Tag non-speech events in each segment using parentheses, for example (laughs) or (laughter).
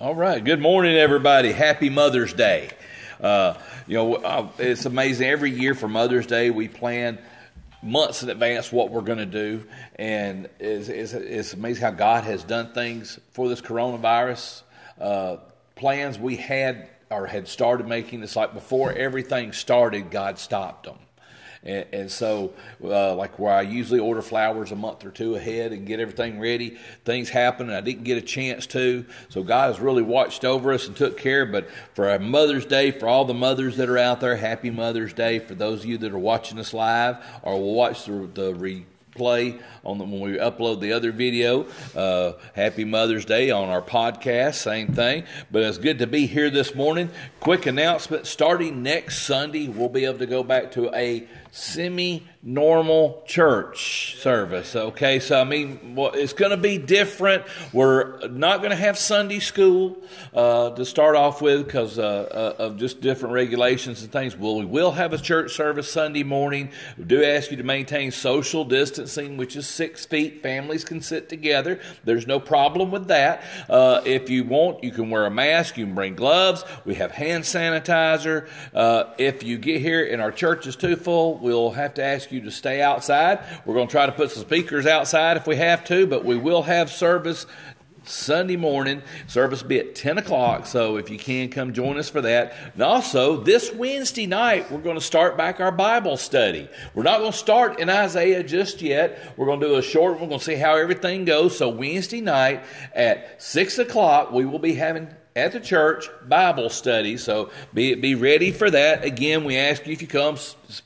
All right. Good morning, everybody. Happy Mother's Day. Uh, you know, uh, it's amazing. Every year for Mother's Day, we plan months in advance what we're going to do, and it's, it's, it's, amazing how God has done things for this coronavirus. Uh, plans we had or had started making, it's like before everything started, God stopped them. And, and so, uh, like where I usually order flowers a month or two ahead and get everything ready, things happen and I didn't get a chance to. So God has really watched over us and took care. But for a Mother's Day, for all the mothers that are out there, happy Mother's Day. For those of you that are watching us live or will watch the, the re play on the, when we upload the other video. Uh, Happy Mother's Day on our podcast, same thing. But it's good to be here this morning. Quick announcement starting next Sunday, we'll be able to go back to a semi normal church service. Okay, so I mean, well, it's going to be different. We're not going to have Sunday school uh, to start off with because uh, uh, of just different regulations and things. Well, we will have a church service Sunday morning. We do ask you to maintain social distancing, which is six feet. Families can sit together. There's no problem with that. Uh, if you want, you can wear a mask. You can bring gloves. We have hand sanitizer. Uh, if you get here and our church is too full, we'll have to ask you to stay outside. We're going to try to put some speakers outside if we have to, but we will have service Sunday morning. Service will be at 10 o'clock, so if you can, come join us for that. And also, this Wednesday night, we're going to start back our Bible study. We're not going to start in Isaiah just yet. We're going to do a short, we're going to see how everything goes. So, Wednesday night at 6 o'clock, we will be having at the church Bible study. So be be ready for that. Again, we ask you if you come,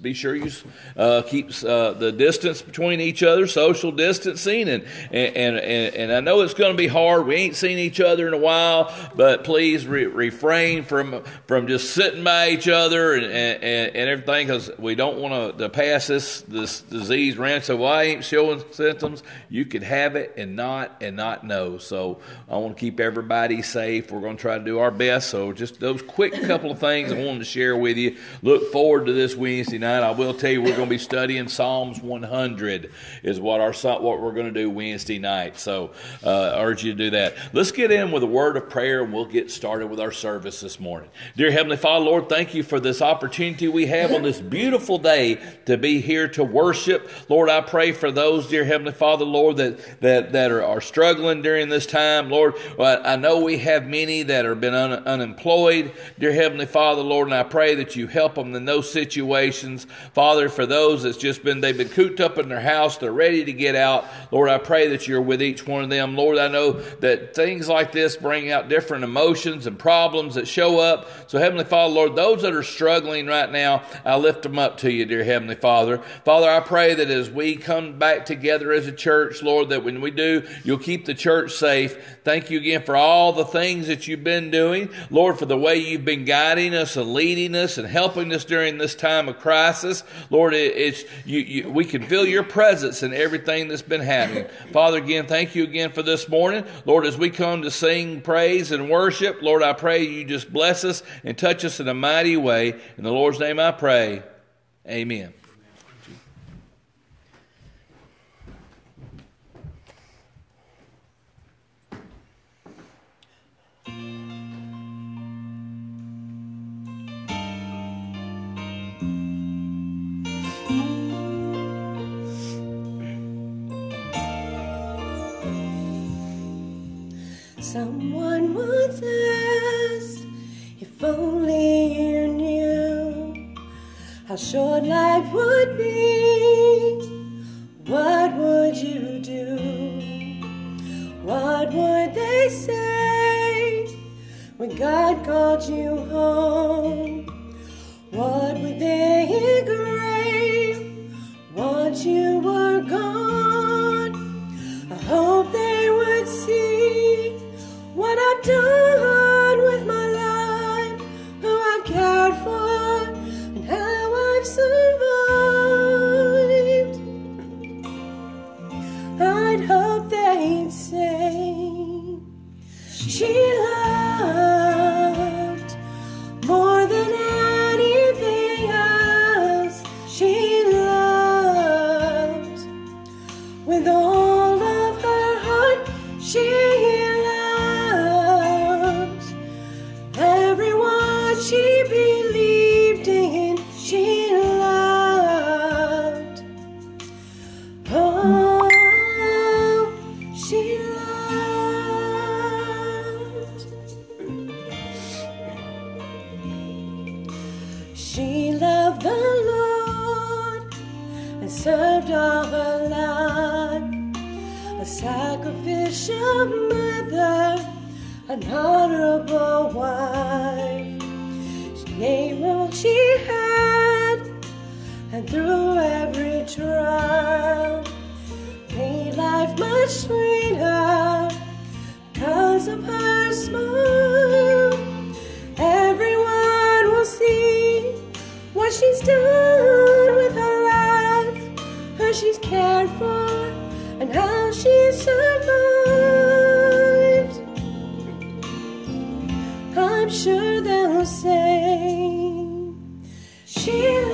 be sure you uh, keep uh, the distance between each other, social distancing, and and and, and I know it's going to be hard. We ain't seen each other in a while, but please re- refrain from from just sitting by each other and and, and everything because we don't want to pass this this disease around. So why ain't showing symptoms? You could have it and not and not know. So I want to keep everybody safe. We're going to try to do our best. So just those quick couple of things I wanted to share with you. Look forward to this Wednesday Wednesday night. I will tell you we're going to be studying Psalms 100 is what our what we're going to do Wednesday night. So uh, I urge you to do that. Let's get in with a word of prayer and we'll get started with our service this morning. Dear Heavenly Father, Lord, thank you for this opportunity we have on this beautiful day to be here to worship. Lord, I pray for those, dear Heavenly Father, Lord, that that that are, are struggling during this time. Lord, I know we have many that have been un, unemployed, dear Heavenly Father, Lord, and I pray that you help them in those situations situations. Father, for those that's just been, they've been cooped up in their house, they're ready to get out. Lord, I pray that you're with each one of them. Lord, I know that things like this bring out different emotions and problems that show up. So, Heavenly Father, Lord, those that are struggling right now, I lift them up to you, dear Heavenly Father. Father, I pray that as we come back together as a church, Lord, that when we do, you'll keep the church safe. Thank you again for all the things that you've been doing. Lord, for the way you've been guiding us and leading us and helping us during this time of crisis. Lord, it's you, you, we can feel your presence in everything that's been happening. Father, again, thank you again for this morning. Lord, as we come to sing praise and worship, Lord, I pray you just bless us and touch us in a mighty way. In the Lord's name I pray. Amen. Someone once asked if only you knew how short life would be. What would you do? What would they say when God called you home? What would they agree once you were gone? I hope they would see what I've done with my life, who I've cared for, and how I've survived. I'd hope they'd say she loved an honorable wife. She gave all she had, and through every trial, made life much sweeter because of her smile. Everyone will see what she's done with her life, who she's cared for, and how she's survived. say. She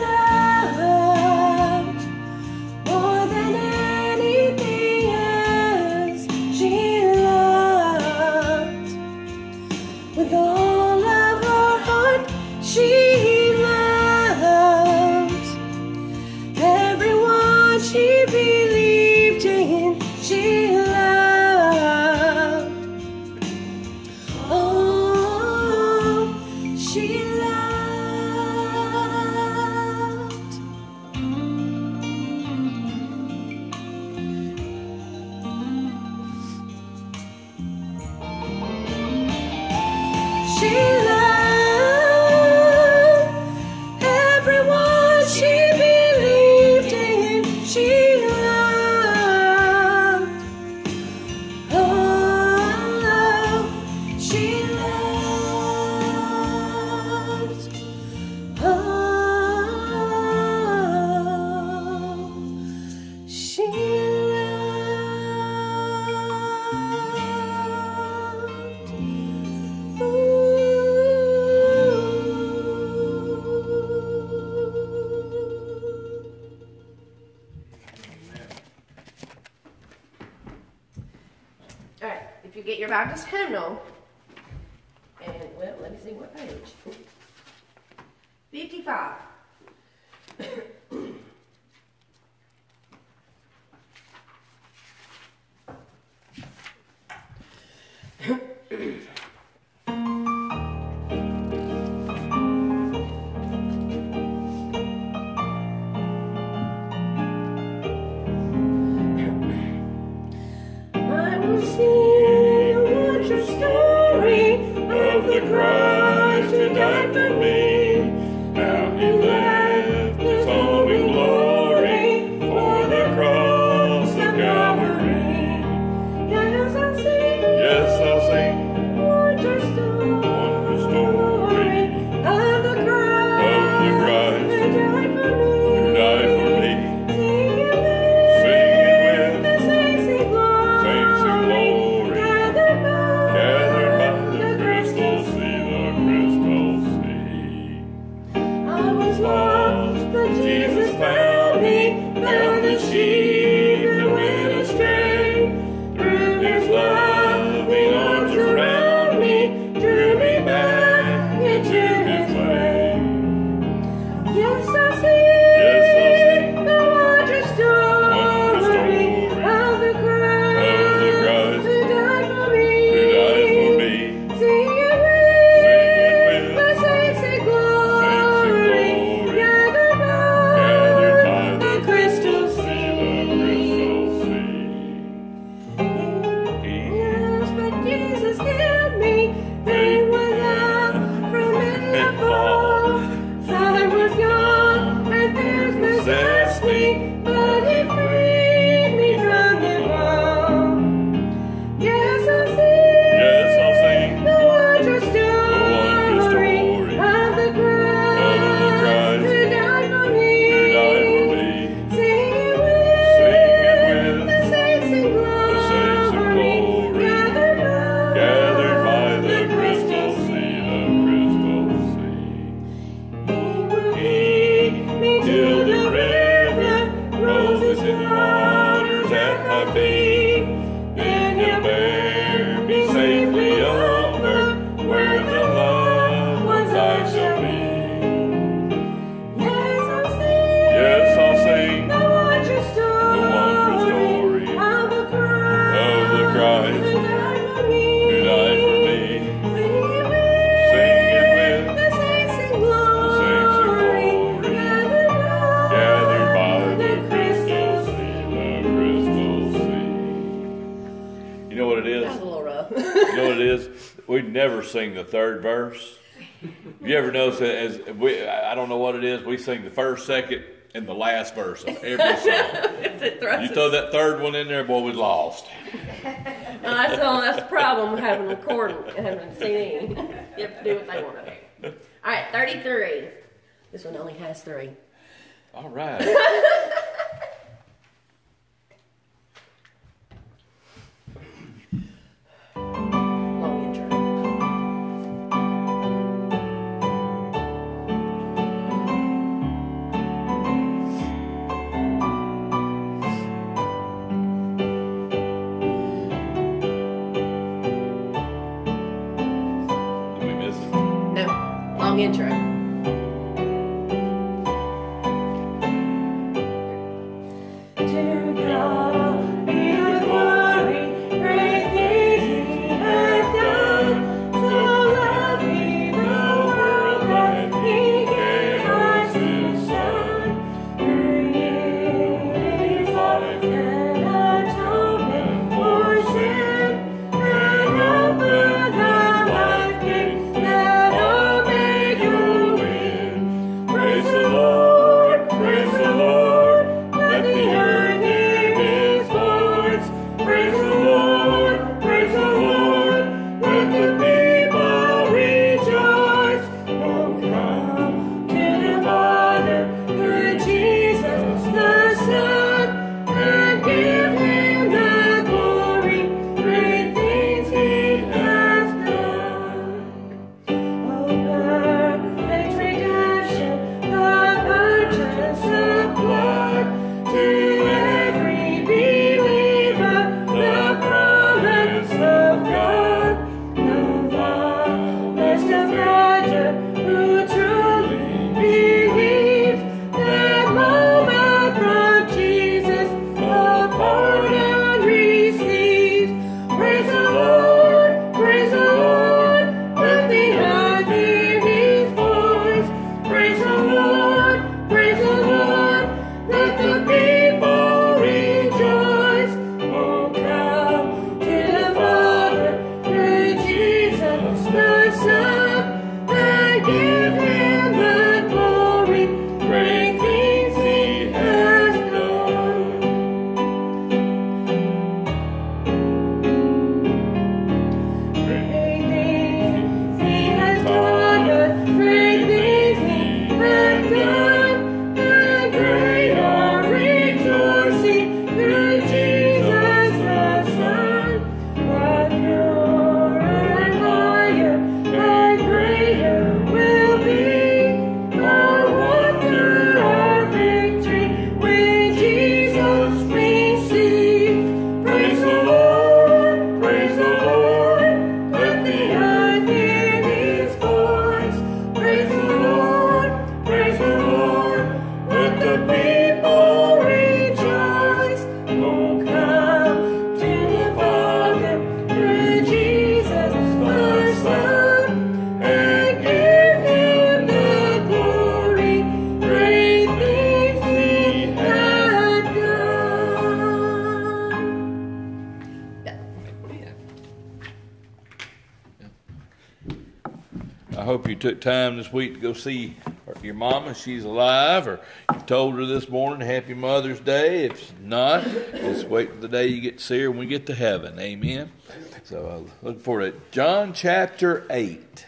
third verse. You ever notice that as we, I don't know what it is, we sing the first, second, and the last verse of every (laughs) song. You throw that third one in there, boy, we lost. That's the that's the problem with having a recording and having a CD. You have to do what they want to do. All right, thirty-three. This one only has three. All right. (laughs) this week to go see your mama. She's alive, or you told her this morning Happy Mother's Day. If not, just wait for the day you get to see her when we get to heaven. Amen. So uh, look for it. John chapter 8.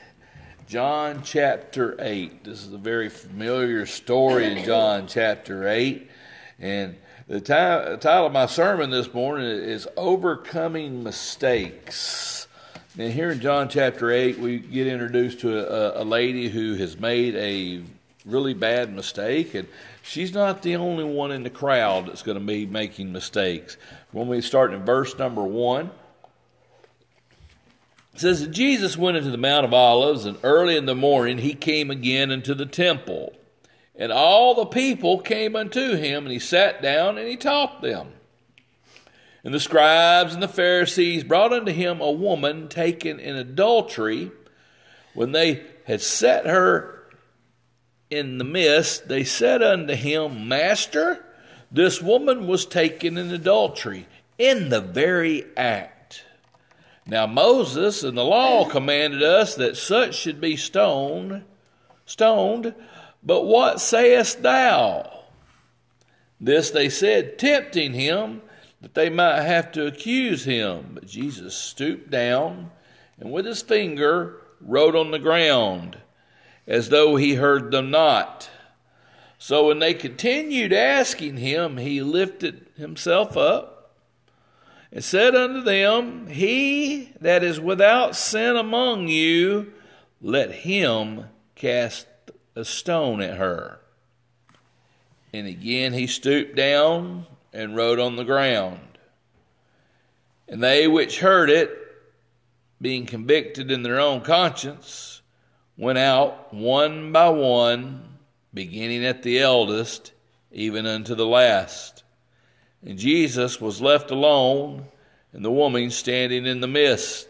John chapter 8. This is a very familiar story in John chapter 8. And the title of my sermon this morning is Overcoming Mistakes. Now, here in John chapter 8, we get introduced to a, a lady who has made a really bad mistake, and she's not the only one in the crowd that's going to be making mistakes. When we start in verse number 1, it says that Jesus went into the Mount of Olives, and early in the morning he came again into the temple. And all the people came unto him, and he sat down and he taught them. And the scribes and the Pharisees brought unto him a woman taken in adultery. When they had set her in the midst, they said unto him, Master, this woman was taken in adultery in the very act. Now Moses and the law commanded us that such should be stoned, stoned, but what sayest thou? This they said, tempting him, that they might have to accuse him. But Jesus stooped down and with his finger wrote on the ground, as though he heard them not. So when they continued asking him, he lifted himself up and said unto them, He that is without sin among you, let him cast a stone at her. And again he stooped down and wrote on the ground. And they which heard it, being convicted in their own conscience, went out one by one, beginning at the eldest, even unto the last. And Jesus was left alone, and the woman standing in the midst.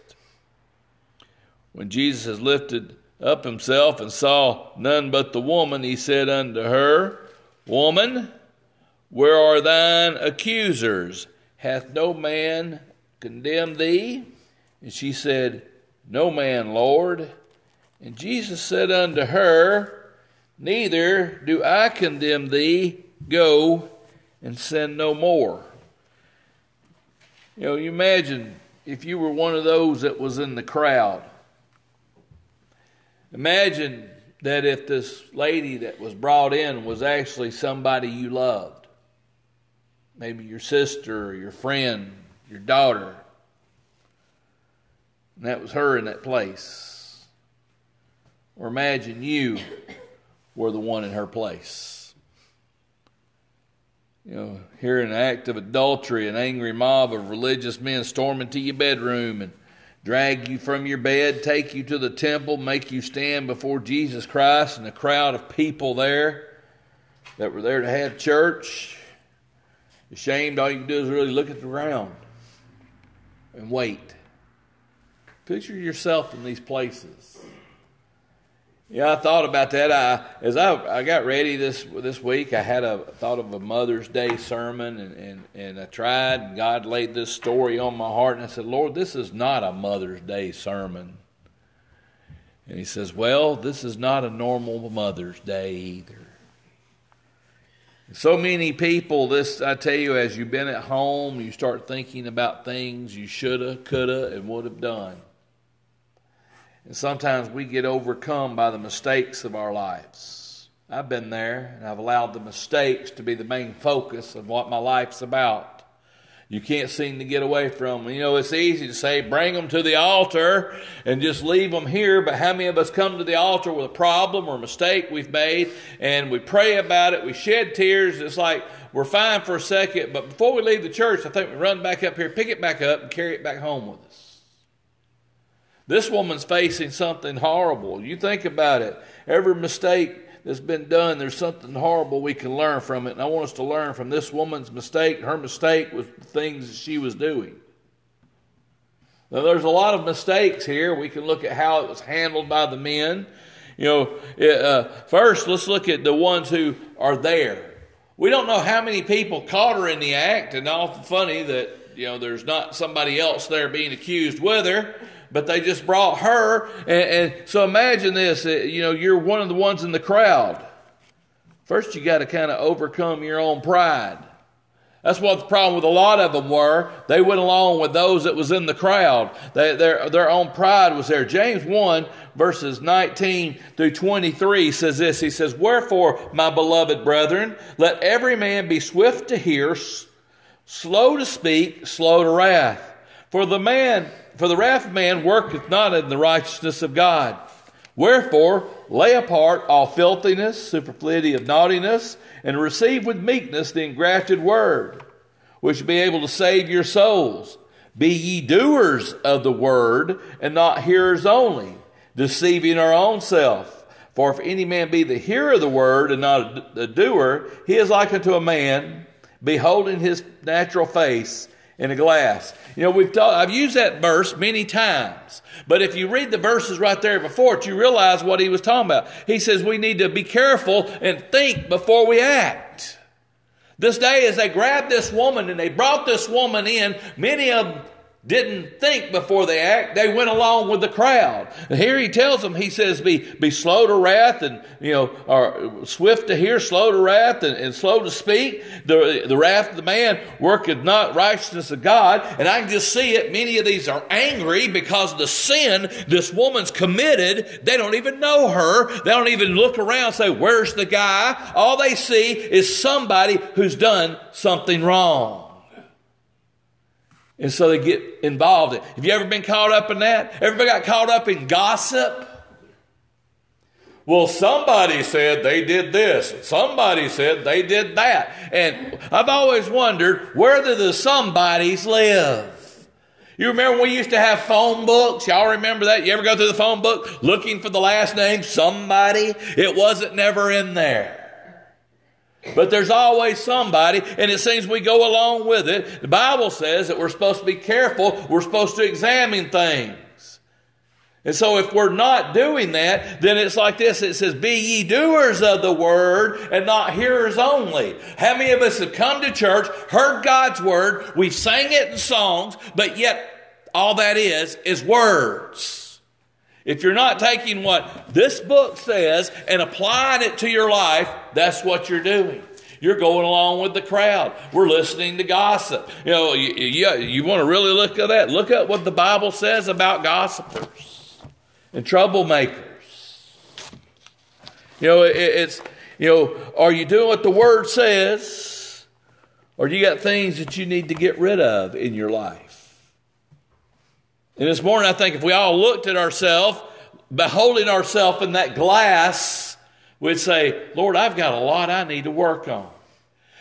When Jesus had lifted up himself and saw none but the woman, he said unto her, Woman, where are thine accusers? Hath no man condemned thee? And she said, No man, Lord. And Jesus said unto her, Neither do I condemn thee. Go and sin no more. You know, you imagine if you were one of those that was in the crowd. Imagine that if this lady that was brought in was actually somebody you loved, maybe your sister or your friend, your daughter, and that was her in that place. Or imagine you were the one in her place. You know, hearing an act of adultery, an angry mob of religious men storm into your bedroom and drag you from your bed, take you to the temple, make you stand before Jesus Christ and a crowd of people there that were there to have church. Ashamed, all you can do is really look at the ground and wait. Picture yourself in these places. Yeah, I thought about that. I as I, I got ready this this week, I had a thought of a Mother's Day sermon, and, and, and I tried. And God laid this story on my heart, and I said, Lord, this is not a Mother's Day sermon. And He says, Well, this is not a normal Mother's Day either. So many people, this I tell you, as you've been at home, you start thinking about things you shoulda, coulda, and would have done. And sometimes we get overcome by the mistakes of our lives. I've been there, and I've allowed the mistakes to be the main focus of what my life's about. You can't seem to get away from them. You know, it's easy to say, bring them to the altar and just leave them here, but how many of us come to the altar with a problem or a mistake we've made and we pray about it, we shed tears, it's like we're fine for a second, but before we leave the church, I think we run back up here, pick it back up, and carry it back home with us. This woman's facing something horrible. You think about it. Every mistake that's been done, there's something horrible we can learn from it. And I want us to learn from this woman's mistake. Her mistake was the things that she was doing. Now, there's a lot of mistakes here. We can look at how it was handled by the men. You know, it, uh, first, let's look at the ones who are there. We don't know how many people caught her in the act, and awful funny that you know there's not somebody else there being accused with her but they just brought her. And, and so imagine this you know, you're one of the ones in the crowd. First, you got to kind of overcome your own pride. That's what the problem with a lot of them were. They went along with those that was in the crowd. They, their, their own pride was there. James 1, verses 19 through 23 says this. He says, Wherefore, my beloved brethren, let every man be swift to hear, slow to speak, slow to wrath. For the man for the wrath of man worketh not in the righteousness of God. Wherefore, lay apart all filthiness, superfluity of naughtiness, and receive with meekness the engrafted word, which be able to save your souls. Be ye doers of the word, and not hearers only, deceiving our own self. For if any man be the hearer of the word and not a doer, he is like unto a man beholding his natural face in a glass. You know, we've taught, I've used that verse many times, but if you read the verses right there before it, you realize what he was talking about. He says we need to be careful and think before we act. This day, as they grabbed this woman and they brought this woman in, many of didn't think before they act. They went along with the crowd. And here he tells them, he says, be, be slow to wrath and, you know, or swift to hear, slow to wrath and, and slow to speak. The, the wrath of the man worketh not righteousness of God. And I can just see it. Many of these are angry because of the sin this woman's committed. They don't even know her. They don't even look around say, where's the guy? All they see is somebody who's done something wrong. And so they get involved. In. Have you ever been caught up in that? Everybody got caught up in gossip? Well, somebody said they did this. Somebody said they did that. And I've always wondered where do the somebodies live? You remember when we used to have phone books? Y'all remember that? You ever go through the phone book looking for the last name somebody? It wasn't never in there. But there's always somebody, and it seems we go along with it. The Bible says that we're supposed to be careful, we're supposed to examine things. And so if we're not doing that, then it's like this. It says, be ye doers of the word and not hearers only. How many of us have come to church, heard God's word, we've sang it in songs, but yet all that is, is words. If you're not taking what this book says and applying it to your life, that's what you're doing. You're going along with the crowd. We're listening to gossip. You know, you, you, you want to really look at that. Look at what the Bible says about gossipers and troublemakers. You know, it, it's, you know, are you doing what the Word says? Or do you got things that you need to get rid of in your life? And this morning, I think if we all looked at ourselves, beholding ourselves in that glass, we'd say, Lord, I've got a lot I need to work on.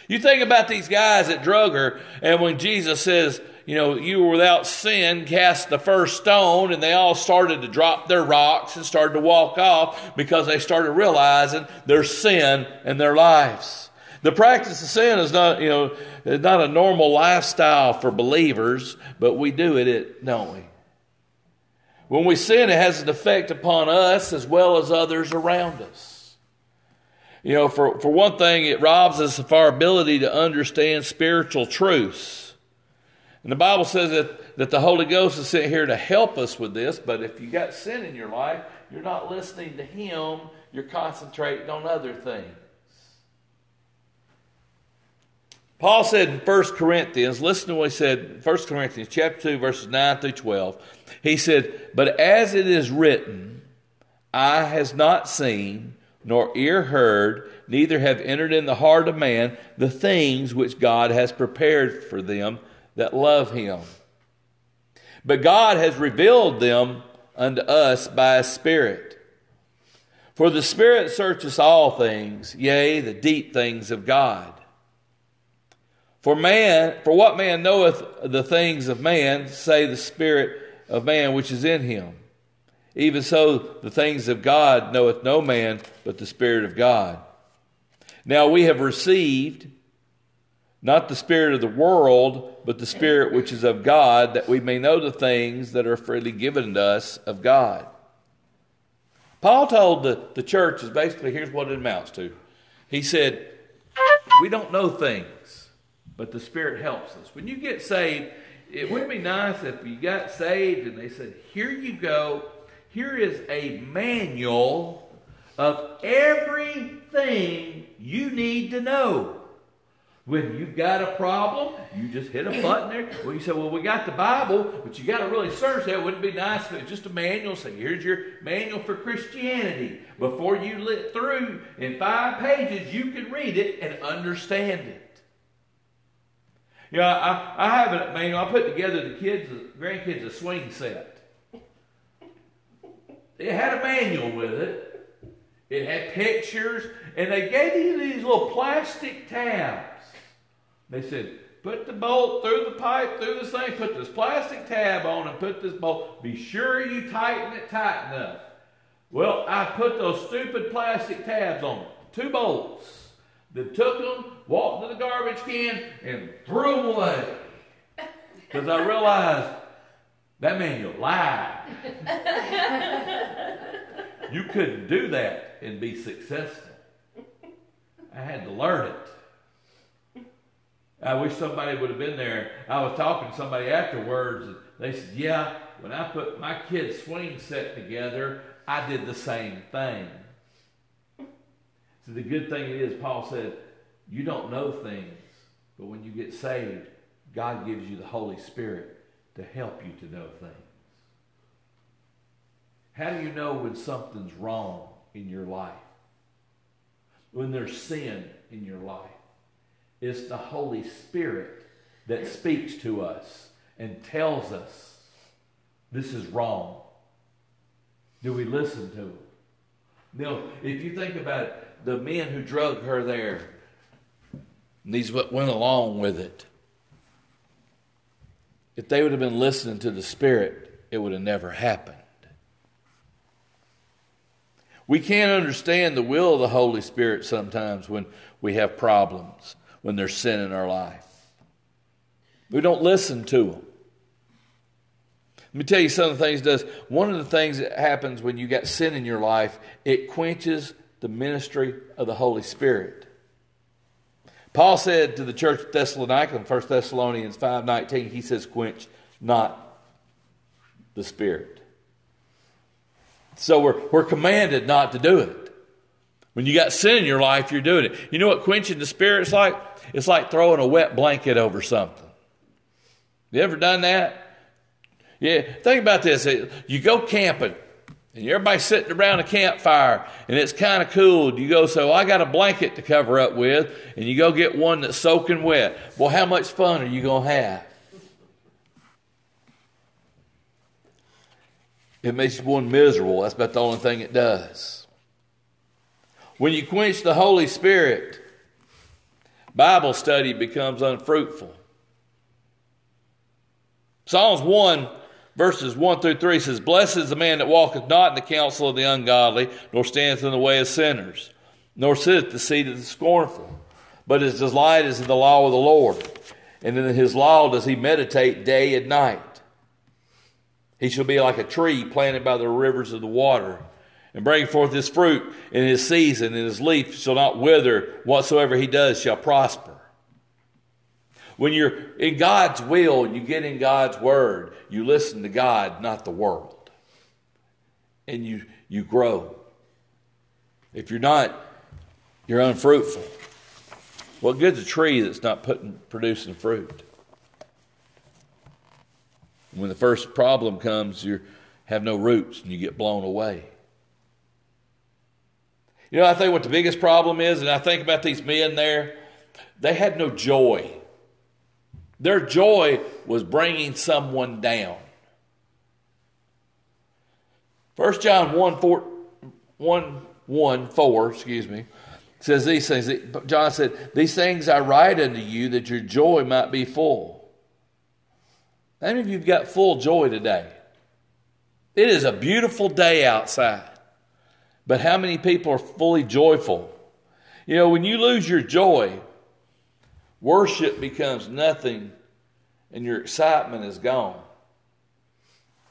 You think about these guys at Drugger, and when Jesus says, you know, you were without sin, cast the first stone, and they all started to drop their rocks and started to walk off because they started realizing their sin in their lives. The practice of sin is not, you know, not a normal lifestyle for believers, but we do it, don't we? When we sin, it has an effect upon us as well as others around us. You know, for, for one thing, it robs us of our ability to understand spiritual truths. And the Bible says that, that the Holy Ghost is sent here to help us with this, but if you got sin in your life, you're not listening to Him, you're concentrating on other things. Paul said in 1 Corinthians, listen to what he said in 1 Corinthians chapter 2, verses 9 through 12. He said, But as it is written, eye has not seen, nor ear heard, neither have entered in the heart of man the things which God has prepared for them that love him. But God has revealed them unto us by a Spirit. For the Spirit searches all things, yea, the deep things of God. For man, for what man knoweth the things of man, say the Spirit of man which is in him. Even so, the things of God knoweth no man but the Spirit of God. Now we have received not the Spirit of the world, but the Spirit which is of God, that we may know the things that are freely given to us of God. Paul told the, the church is basically here's what it amounts to. He said, We don't know things but the Spirit helps us. When you get saved, it would be nice if you got saved and they said, Here you go. Here is a manual of everything you need to know. When you've got a problem, you just hit a button there. Well, you say, Well, we got the Bible, but you got to really search that. Wouldn't it be nice if it was just a manual? Say, Here's your manual for Christianity. Before you lit through in five pages, you can read it and understand it. Know, I, I have a manual. I put together the kids, the grandkids, a swing set. It had a manual with it. It had pictures, and they gave you these little plastic tabs. They said, put the bolt through the pipe, through this thing, put this plastic tab on, and put this bolt. Be sure you tighten it tight enough. Well, I put those stupid plastic tabs on two bolts. They took them, walked to the garbage can, and threw them away. Because I realized that man, you lied. you couldn't do that and be successful. I had to learn it. I wish somebody would have been there. I was talking to somebody afterwards, and they said, Yeah, when I put my kid's swing set together, I did the same thing. So the good thing is, Paul said, You don't know things, but when you get saved, God gives you the Holy Spirit to help you to know things. How do you know when something's wrong in your life? When there's sin in your life? It's the Holy Spirit that speaks to us and tells us this is wrong. Do we listen to him? Now, if you think about it, the men who drug her there, these went along with it. If they would have been listening to the Spirit, it would have never happened. We can't understand the will of the Holy Spirit sometimes when we have problems, when there's sin in our life. We don't listen to Him. Let me tell you some of the things does. One of the things that happens when you got sin in your life, it quenches the ministry of the Holy Spirit. Paul said to the church of Thessalonica in 1 Thessalonians 5.19, he says, quench not the Spirit. So we're, we're commanded not to do it. When you got sin in your life, you're doing it. You know what quenching the Spirit's like? It's like throwing a wet blanket over something. You ever done that? Yeah, think about this. You go camping, and everybody's sitting around a campfire, and it's kind of cool. You go, so I got a blanket to cover up with, and you go get one that's soaking wet. Well, how much fun are you going to have? It makes one miserable. That's about the only thing it does. When you quench the Holy Spirit, Bible study becomes unfruitful. Psalms 1 verses 1 through 3 says, Blessed is the man that walketh not in the counsel of the ungodly, nor standeth in the way of sinners, nor sitteth the seat of the scornful. But his delight is in the law of the Lord, and in his law does he meditate day and night. He shall be like a tree planted by the rivers of the water, and bring forth his fruit in his season, and his leaf shall not wither. Whatsoever he does shall prosper. When you're in God's will, you get in God's word, you listen to God, not the world. And you, you grow. If you're not, you're unfruitful. What good's a tree that's not putting, producing fruit? When the first problem comes, you have no roots and you get blown away. You know, I think what the biggest problem is, and I think about these men there, they had no joy. Their joy was bringing someone down. 1 John 1 4, 1, 1 4, excuse me, says these things. John said, These things I write unto you that your joy might be full. How many of you have got full joy today? It is a beautiful day outside. But how many people are fully joyful? You know, when you lose your joy, Worship becomes nothing and your excitement is gone.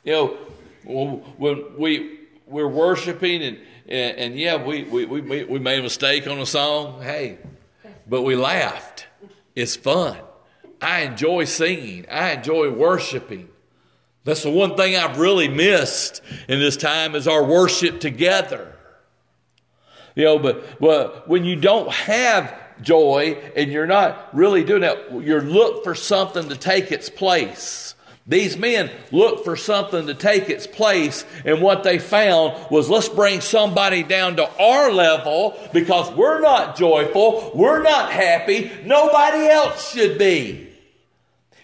You know, when we, we're worshiping and, and, and yeah, we, we, we, we made a mistake on a song, hey, but we laughed. It's fun. I enjoy singing, I enjoy worshiping. That's the one thing I've really missed in this time is our worship together. You know, but, but when you don't have joy and you're not really doing that. You're look for something to take its place. These men looked for something to take its place, and what they found was let's bring somebody down to our level because we're not joyful, we're not happy, nobody else should be.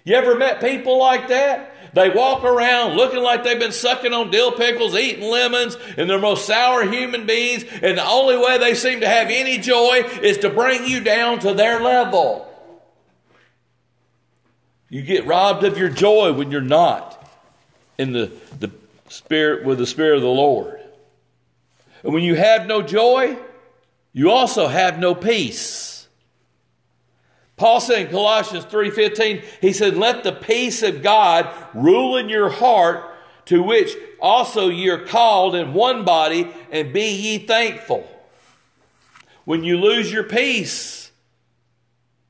You ever met people like that? They walk around looking like they've been sucking on dill pickles, eating lemons, and they're most sour human beings. And the only way they seem to have any joy is to bring you down to their level. You get robbed of your joy when you're not in the, the spirit with the spirit of the Lord. And when you have no joy, you also have no peace. Paul said in Colossians 3:15, he said, "Let the peace of God rule in your heart, to which also ye are called in one body, and be ye thankful." When you lose your peace,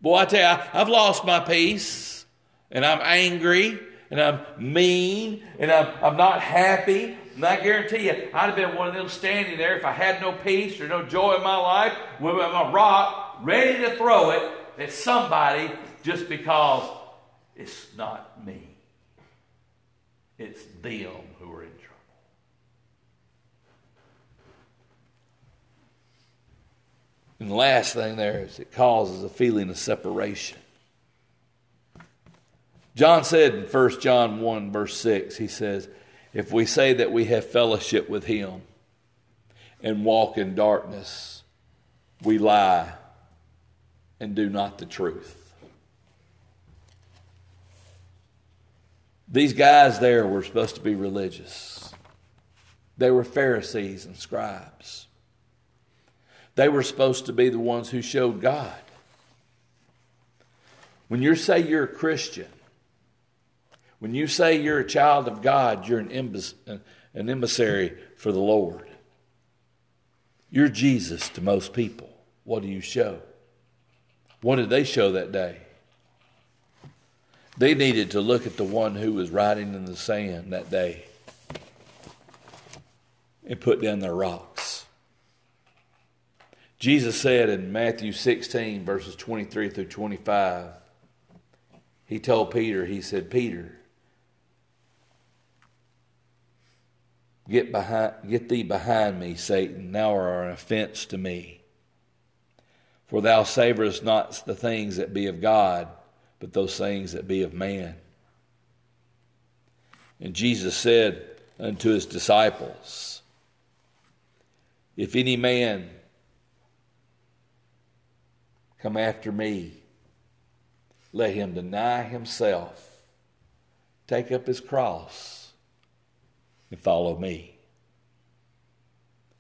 Boy, I tell you, I, I've lost my peace, and I'm angry, and I'm mean, and I'm, I'm not happy. And I guarantee you, I'd have been one of them standing there if I had no peace or no joy in my life with my rock ready to throw it at somebody just because it's not me. It's them who are in trouble. And the last thing there is it causes a feeling of separation. John said in 1 John 1, verse 6, he says, If we say that we have fellowship with him and walk in darkness, we lie and do not the truth. These guys there were supposed to be religious. They were Pharisees and scribes. They were supposed to be the ones who showed God. When you say you're a Christian, when you say you're a child of God, you're an, an emissary for the Lord. You're Jesus to most people. What do you show? What did they show that day? They needed to look at the one who was riding in the sand that day and put down their rocks. Jesus said in Matthew 16, verses 23 through 25, he told Peter, he said, Peter, get, behind, get thee behind me, Satan. Thou art an offense to me. For thou savorest not the things that be of God, but those things that be of man. And Jesus said unto his disciples, If any man come after me, let him deny himself, take up his cross, and follow me.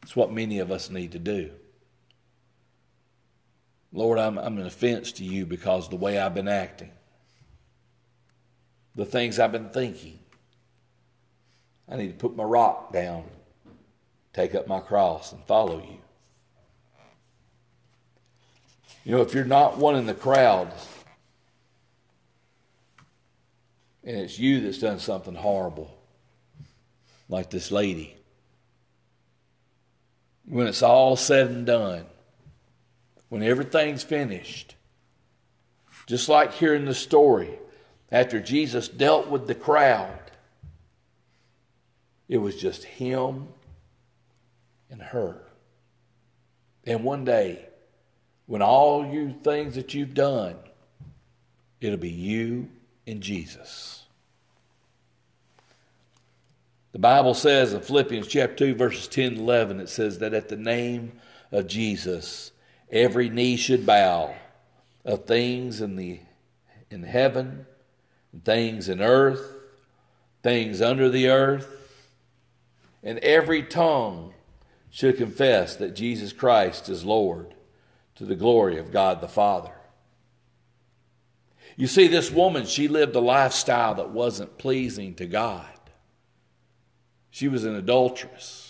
It's what many of us need to do. Lord, I'm, I'm an offense to you because the way I've been acting, the things I've been thinking. I need to put my rock down, take up my cross, and follow you. You know, if you're not one in the crowd, and it's you that's done something horrible, like this lady, when it's all said and done, when everything's finished. Just like here in the story, after Jesus dealt with the crowd, it was just him and her. And one day, when all you things that you've done, it'll be you and Jesus. The Bible says in Philippians chapter 2, verses 10 and 11, it says that at the name of Jesus, every knee should bow of things in the in heaven, things in earth, things under the earth, and every tongue should confess that Jesus Christ is Lord to the glory of God the Father. You see, this woman, she lived a lifestyle that wasn't pleasing to God. She was an adulteress.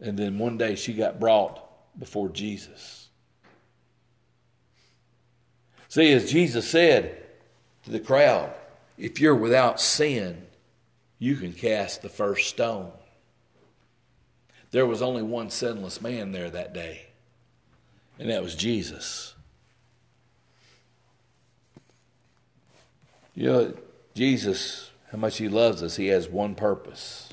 And then one day she got brought before Jesus. See, as Jesus said to the crowd, if you're without sin, you can cast the first stone. There was only one sinless man there that day, and that was Jesus. You know, Jesus, how much he loves us, he has one purpose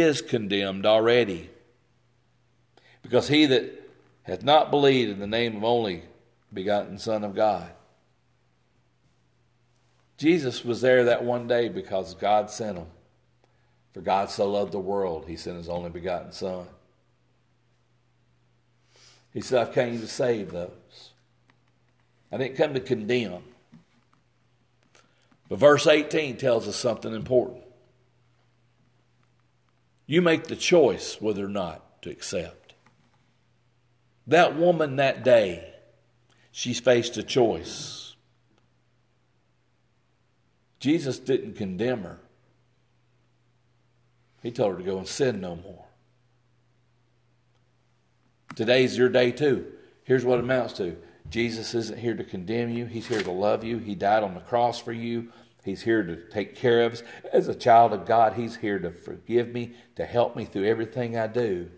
is condemned already. Because he that hath not believed in the name of only begotten Son of God. Jesus was there that one day because God sent him. For God so loved the world, he sent his only begotten Son. He said, I came to save those. I didn't come to condemn. But verse 18 tells us something important. You make the choice whether or not to accept. That woman that day, she's faced a choice. Jesus didn't condemn her. He told her to go and sin no more. Today's your day too. Here's what it amounts to Jesus isn't here to condemn you, He's here to love you. He died on the cross for you. He's here to take care of us. As a child of God, He's here to forgive me, to help me through everything I do.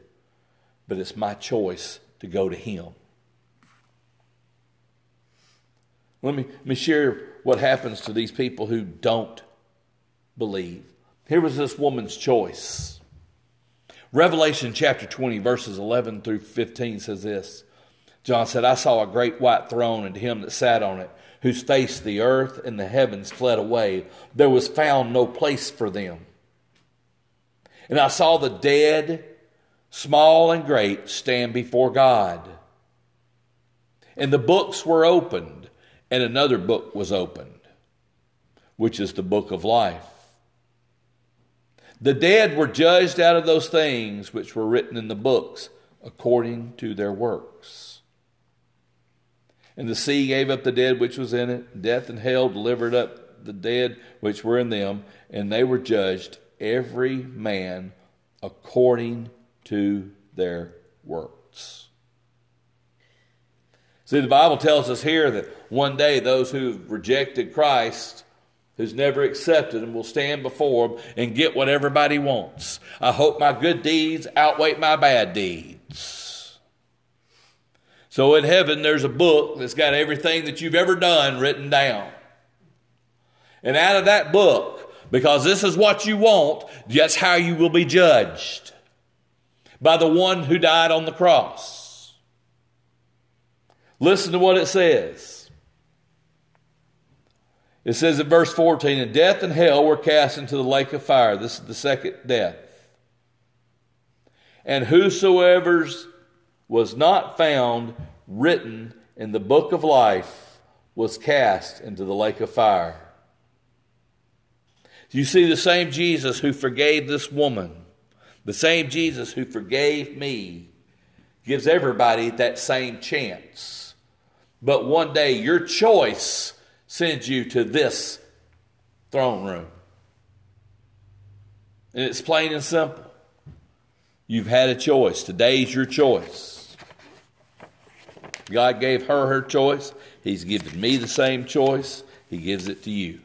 But it's my choice to go to Him. Let me, let me share what happens to these people who don't believe. Here was this woman's choice. Revelation chapter 20, verses 11 through 15 says this John said, I saw a great white throne and him that sat on it, whose face the earth and the heavens fled away. There was found no place for them. And I saw the dead, small and great, stand before God. And the books were opened, and another book was opened, which is the book of life. The dead were judged out of those things which were written in the books according to their works. And the sea gave up the dead which was in it. Death and hell delivered up the dead which were in them, and they were judged, every man according to their works. See, the Bible tells us here that one day those who've rejected Christ, who's never accepted him, will stand before him and get what everybody wants. I hope my good deeds outweigh my bad deeds. So in heaven, there's a book that's got everything that you've ever done written down. And out of that book, because this is what you want, that's how you will be judged by the one who died on the cross. Listen to what it says. It says in verse 14, and death and hell were cast into the lake of fire. This is the second death. And whosoever's was not found written in the book of life was cast into the lake of fire. You see, the same Jesus who forgave this woman, the same Jesus who forgave me, gives everybody that same chance. But one day, your choice sends you to this throne room. And it's plain and simple. You've had a choice. Today's your choice. God gave her her choice. He's given me the same choice. He gives it to you.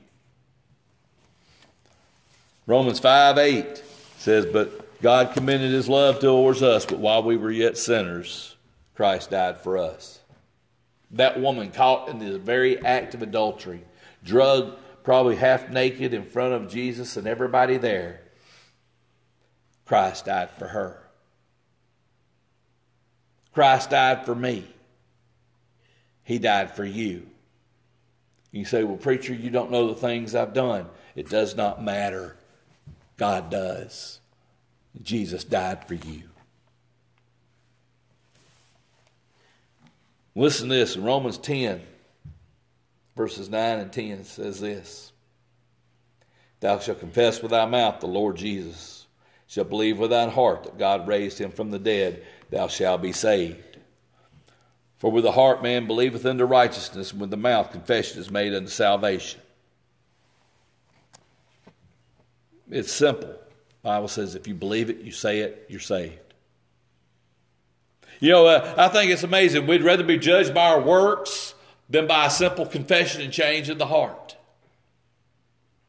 Romans 5 8 says, But God commended his love towards us, but while we were yet sinners, Christ died for us. That woman caught in the very act of adultery, drugged probably half naked in front of Jesus and everybody there, Christ died for her. Christ died for me. He died for you. You say, Well, preacher, you don't know the things I've done. It does not matter. God does. Jesus died for you. Listen to this in Romans 10, verses 9 and 10 says this Thou shalt confess with thy mouth the Lord Jesus, shalt believe with thine heart that God raised him from the dead, thou shalt be saved. For with the heart man believeth unto righteousness, and with the mouth confession is made unto salvation. It's simple. The Bible says if you believe it, you say it, you're saved. You know, uh, I think it's amazing. We'd rather be judged by our works than by a simple confession and change in the heart.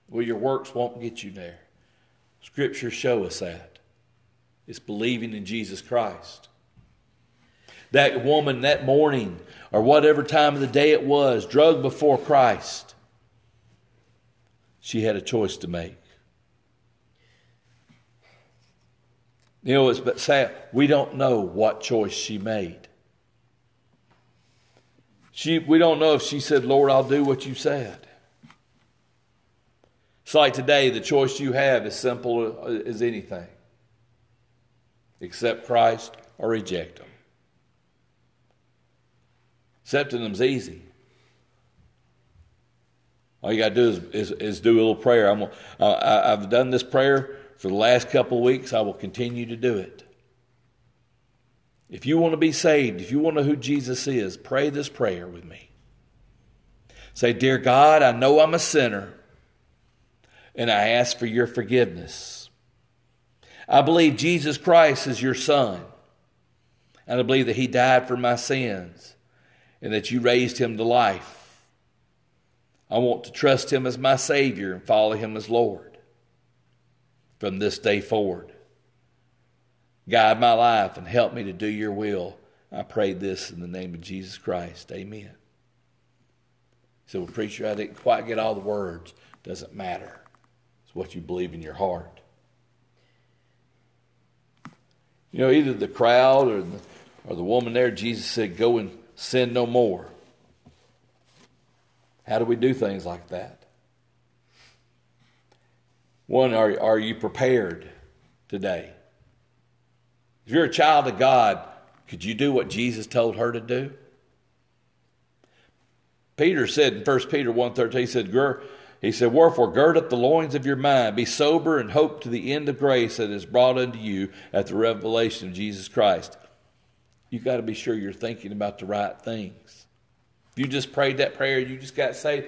Well, your works won't get you there. Scriptures show us that. It's believing in Jesus Christ that woman that morning or whatever time of the day it was, drugged before Christ, she had a choice to make. You know, it's but sad. We don't know what choice she made. She, we don't know if she said, Lord, I'll do what you said. It's like today, the choice you have is simple as anything accept Christ or reject Him. Accepting them's easy. All you got to do is, is, is, do a little prayer. I'm, uh, I've done this prayer for the last couple of weeks. I will continue to do it. If you want to be saved, if you want to know who Jesus is, pray this prayer with me. Say, Dear God, I know I'm a sinner, and I ask for your forgiveness. I believe Jesus Christ is your Son, and I believe that He died for my sins, and that you raised Him to life. I want to trust Him as my Savior and follow Him as Lord from this day forward. Guide my life and help me to do your will. I pray this in the name of Jesus Christ. Amen. So, well, preacher, I didn't quite get all the words. Doesn't matter. It's what you believe in your heart. You know, either the crowd or the, or the woman there, Jesus said, Go and sin no more. How do we do things like that? One, are, are you prepared today? If you're a child of God, could you do what Jesus told her to do? Peter said in 1 Peter 1.13, he said, he said, Wherefore gird up the loins of your mind, be sober and hope to the end of grace that is brought unto you at the revelation of Jesus Christ. You've got to be sure you're thinking about the right things. If you just prayed that prayer, you just got saved,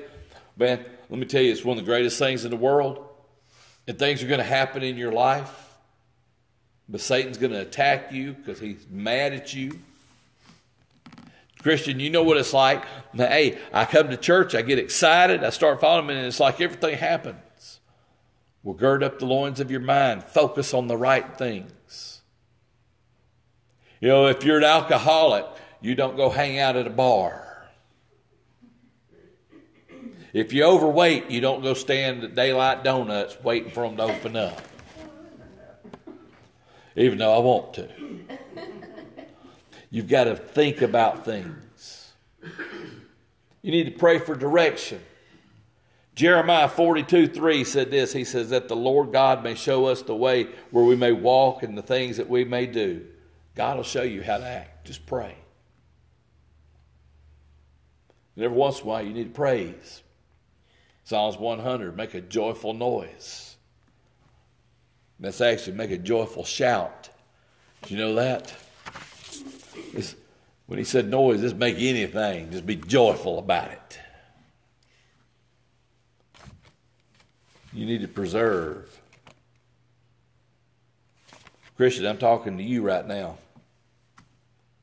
man, let me tell you, it's one of the greatest things in the world. And things are going to happen in your life. But Satan's going to attack you because he's mad at you. Christian, you know what it's like. Hey, I come to church, I get excited, I start following him, and it's like everything happens. Well, gird up the loins of your mind, focus on the right things. You know, if you're an alcoholic, you don't go hang out at a bar. If you're overweight, you don't go stand at Daylight Donuts waiting for them to open up. Even though I want to. You've got to think about things. You need to pray for direction. Jeremiah 42 3 said this He says, That the Lord God may show us the way where we may walk and the things that we may do. God will show you how to act. Just pray. And every once in a while, you need to praise. Psalms 100, make a joyful noise. That's actually make a joyful shout. Do you know that? It's, when he said noise, just make anything, just be joyful about it. You need to preserve. Christian, I'm talking to you right now.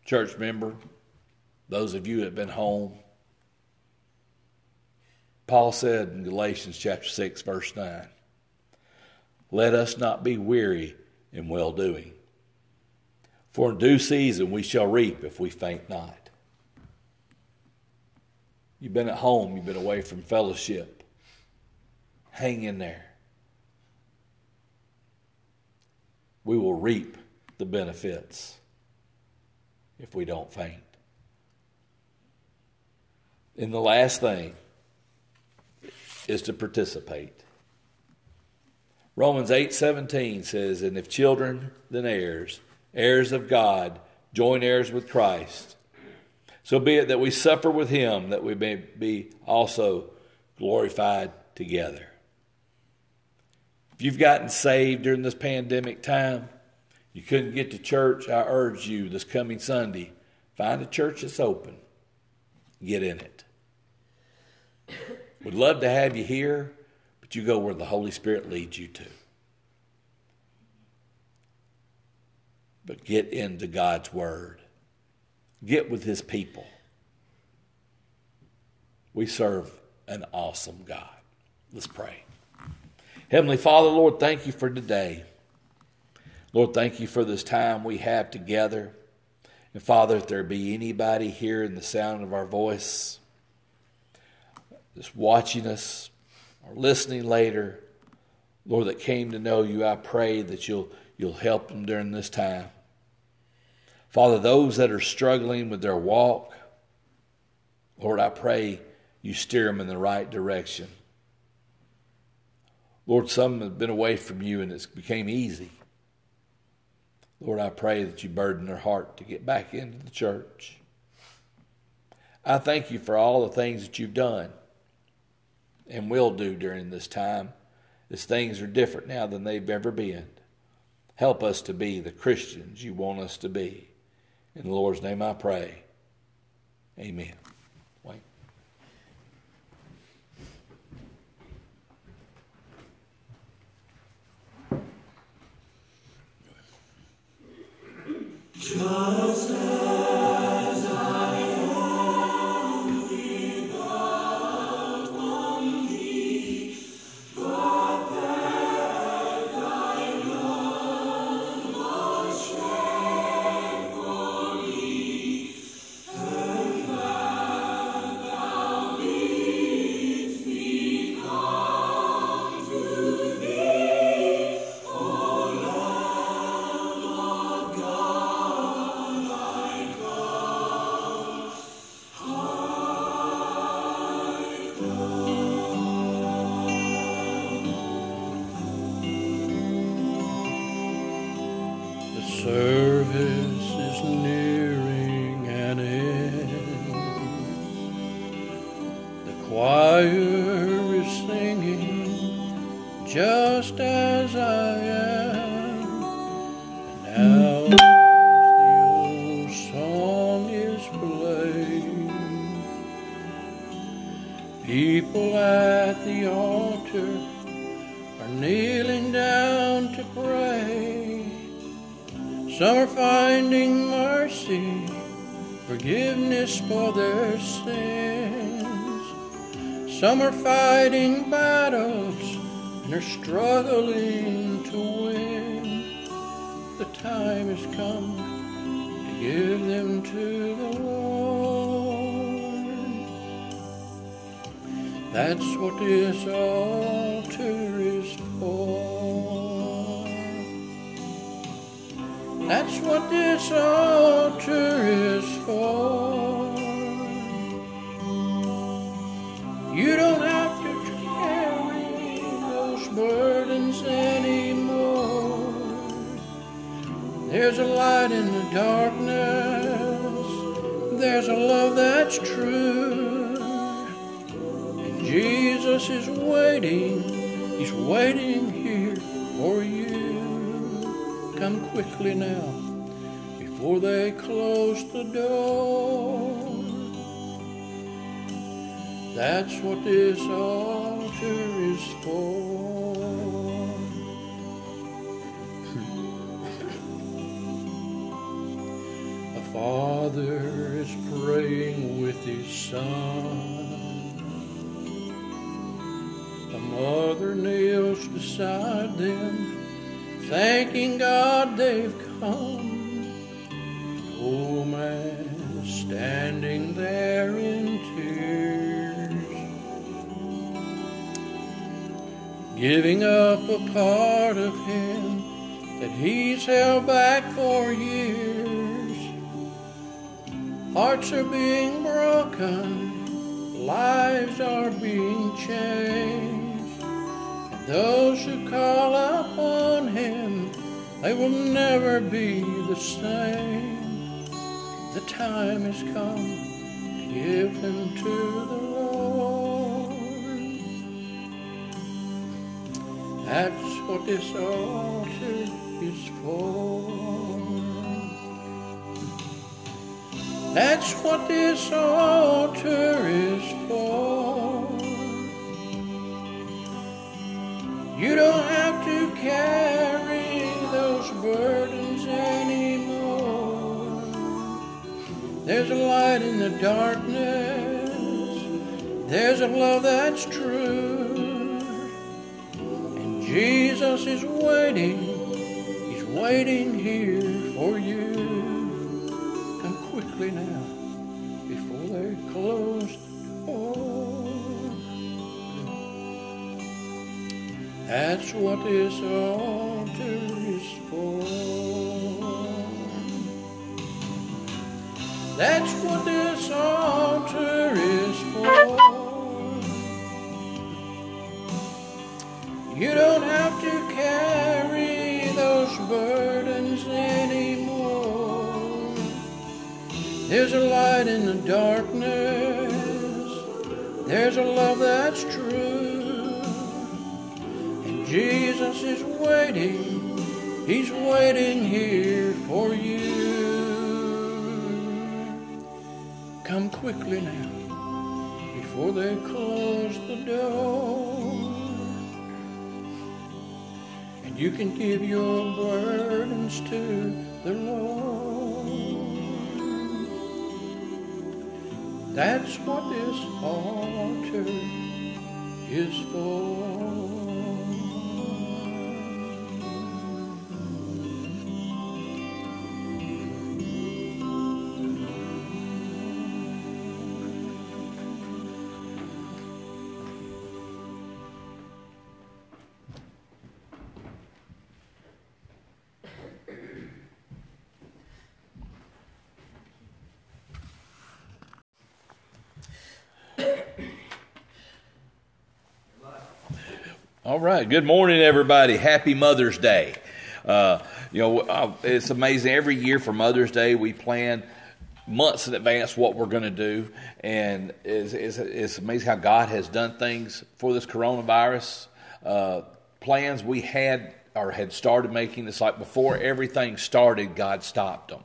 Church member, those of you that have been home, Paul said in Galatians chapter 6, verse 9, Let us not be weary in well doing, for in due season we shall reap if we faint not. You've been at home, you've been away from fellowship. Hang in there. We will reap the benefits if we don't faint. And the last thing, is to participate. Romans 8:17 says, "And if children, then heirs, heirs of God, join heirs with Christ. So be it that we suffer with him that we may be also glorified together." If you've gotten saved during this pandemic time, you couldn't get to church, I urge you this coming Sunday, find a church that's open. Get in it. Would love to have you here, but you go where the Holy Spirit leads you to. But get into God's Word, get with His people. We serve an awesome God. Let's pray. Heavenly Father, Lord, thank you for today. Lord, thank you for this time we have together. And Father, if there be anybody here in the sound of our voice, just watching us or listening later, Lord, that came to know you, I pray that you'll, you'll help them during this time. Father, those that are struggling with their walk, Lord, I pray you steer them in the right direction. Lord, some have been away from you and it's became easy. Lord, I pray that you burden their heart to get back into the church. I thank you for all the things that you've done and will do during this time, as things are different now than they've ever been. Help us to be the Christians you want us to be. In the Lord's name I pray. Amen. Wait. The That's what this altar is for. (laughs) A father is praying with his son. A mother kneels beside them, thanking God they've come. An old man standing there in giving up a part of him that he's held back for years. Hearts are being broken, lives are being changed. And those who call upon him, they will never be the same. The time has come to give them to the That's what this altar is for. That's what this altar is for. You don't have to carry those burdens anymore. There's a light in the darkness. There's a love that's true. Jesus is waiting. He's waiting here for you. Come quickly now before they close the door. That's what this altar is for. That's what this altar is for. You don't have to carry those burdens anymore. There's a light in the darkness. There's a love that's true. And Jesus is waiting. He's waiting here for you. Come quickly now before they close the door. You can give your burdens to the Lord. That's what this altar is for. All right. Good morning, everybody. Happy Mother's Day. Uh, you know, it's amazing. Every year for Mother's Day, we plan months in advance what we're going to do, and it's, it's, it's amazing how God has done things for this coronavirus. Uh, plans we had or had started making, it's like before everything started, God stopped them.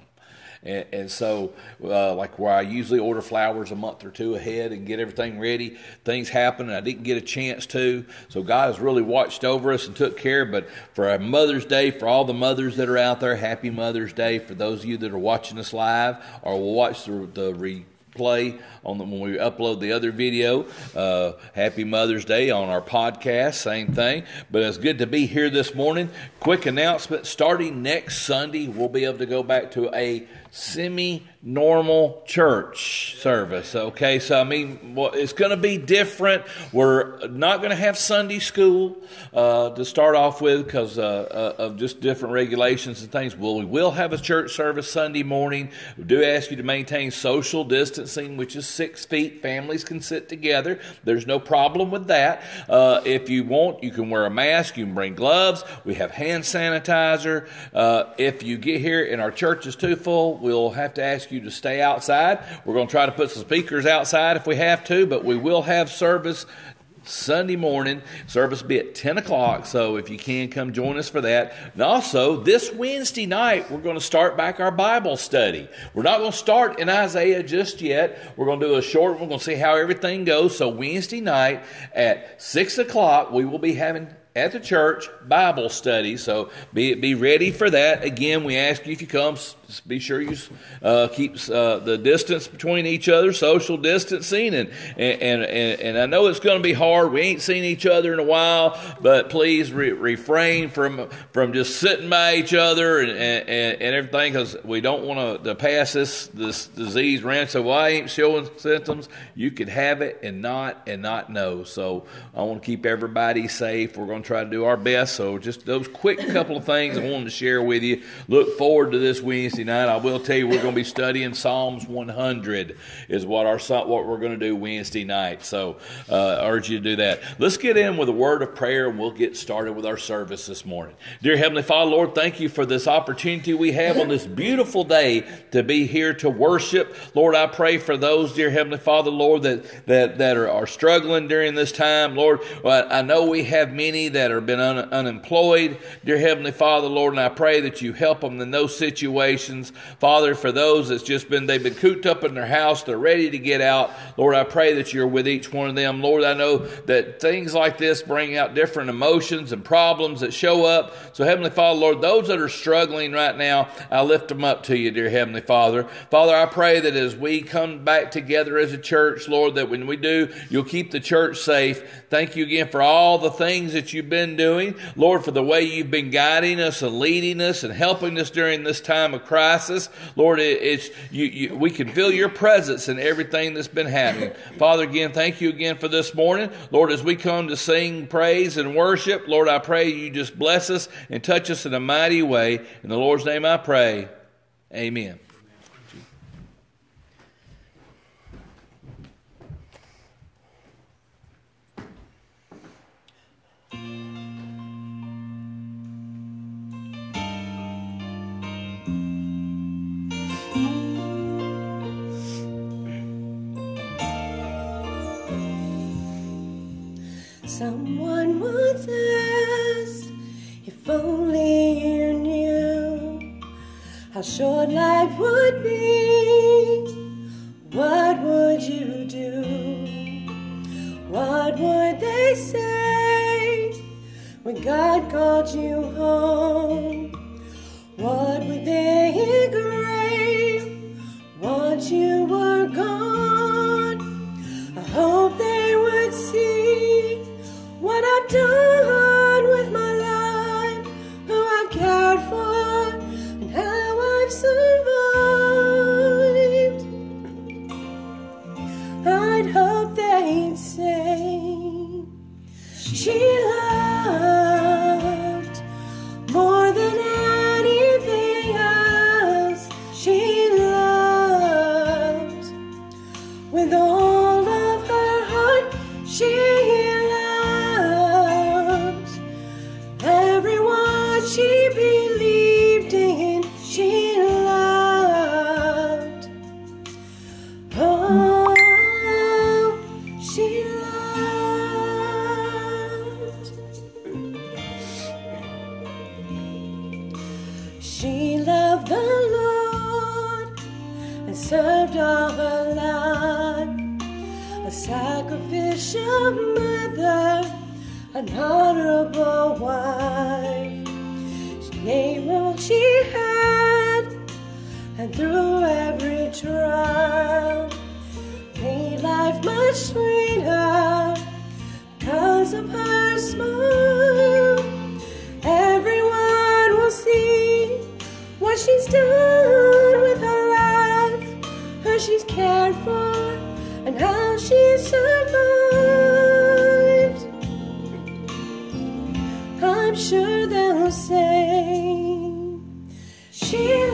And, and so, uh, like where I usually order flowers a month or two ahead and get everything ready, things happen and I didn't get a chance to. So God has really watched over us and took care. But for a Mother's Day, for all the mothers that are out there, happy Mother's Day. For those of you that are watching us live or will watch the, the re play on the, when we upload the other video. Uh, happy Mother's Day on our podcast, same thing. But it's good to be here this morning. Quick announcement: starting next Sunday, we'll be able to go back to a semi normal church service. Okay, so I mean, well, it's going to be different. We're not going to have Sunday school uh, to start off with because uh, uh, of just different regulations and things. Well, we will have a church service Sunday morning. We do ask you to maintain social distancing, which is six feet. Families can sit together. There's no problem with that. Uh, if you want, you can wear a mask. You can bring gloves. We have hand sanitizer. Uh, if you get here and our church is too full, we'll have to ask you to stay outside. We're going to try to put some speakers outside if we have to, but we will have service Sunday morning. Service be at 10 o'clock, so if you can, come join us for that. And also, this Wednesday night, we're going to start back our Bible study. We're not going to start in Isaiah just yet. We're going to do a short, one. we're going to see how everything goes. So, Wednesday night at 6 o'clock, we will be having at the church Bible study. So be be ready for that. Again, we ask you if you come, be sure you uh, keep uh, the distance between each other, social distancing, and and and, and I know it's going to be hard. We ain't seen each other in a while, but please re- refrain from from just sitting by each other and and, and everything because we don't want to pass this this disease around. So I ain't showing symptoms. You could have it and not and not know. So I want to keep everybody safe. We're going to try to do our best. So just those quick couple of things I wanted to share with you. Look forward to this Wednesday I will tell you we're going to be studying Psalms 100 is what our what we're going to do Wednesday night. So uh, I urge you to do that. Let's get in with a word of prayer and we'll get started with our service this morning. Dear Heavenly Father, Lord, thank you for this opportunity we have on this beautiful day to be here to worship. Lord, I pray for those, dear Heavenly Father, Lord, that that that are, are struggling during this time. Lord, I know we have many that have been un, unemployed. Dear Heavenly Father, Lord, and I pray that you help them in those situations. Father, for those that's just been, they've been cooped up in their house, they're ready to get out. Lord, I pray that you're with each one of them. Lord, I know that things like this bring out different emotions and problems that show up. So, Heavenly Father, Lord, those that are struggling right now, I lift them up to you, dear Heavenly Father. Father, I pray that as we come back together as a church, Lord, that when we do, you'll keep the church safe. Thank you again for all the things that you've been doing. Lord, for the way you've been guiding us and leading us and helping us during this time of crisis. Lord, it's you, you, we can feel your presence in everything that's been happening. (laughs) Father, again, thank you again for this morning. Lord, as we come to sing praise and worship, Lord, I pray you just bless us and touch us in a mighty way. In the Lord's name I pray. Amen. Someone once asked if only you knew how short life would be. What would you do? What would they say when God called you home? What would they engrave once you were gone? I hope they would see what I've done with my life, who I've cared for, and how I've survived. I'd hope they'd say she loved an honorable wife. She gave all she had, and through every trial, made life much sweeter because of her smile. Everyone will see what she's done with her life, who she's cared for, and how she survived. Say she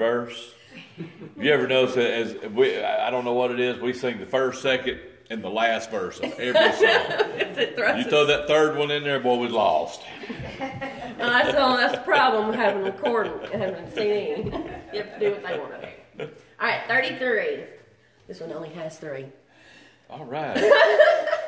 verse. You ever notice that as we, I don't know what it is, we sing the first, second, and the last verse of every (laughs) song. You throw that third one in there, boy, we lost. That's the, that's the problem with having a recording and having a CD. You have to do what they want to do. All right, 33. This one only has three. All right. (laughs)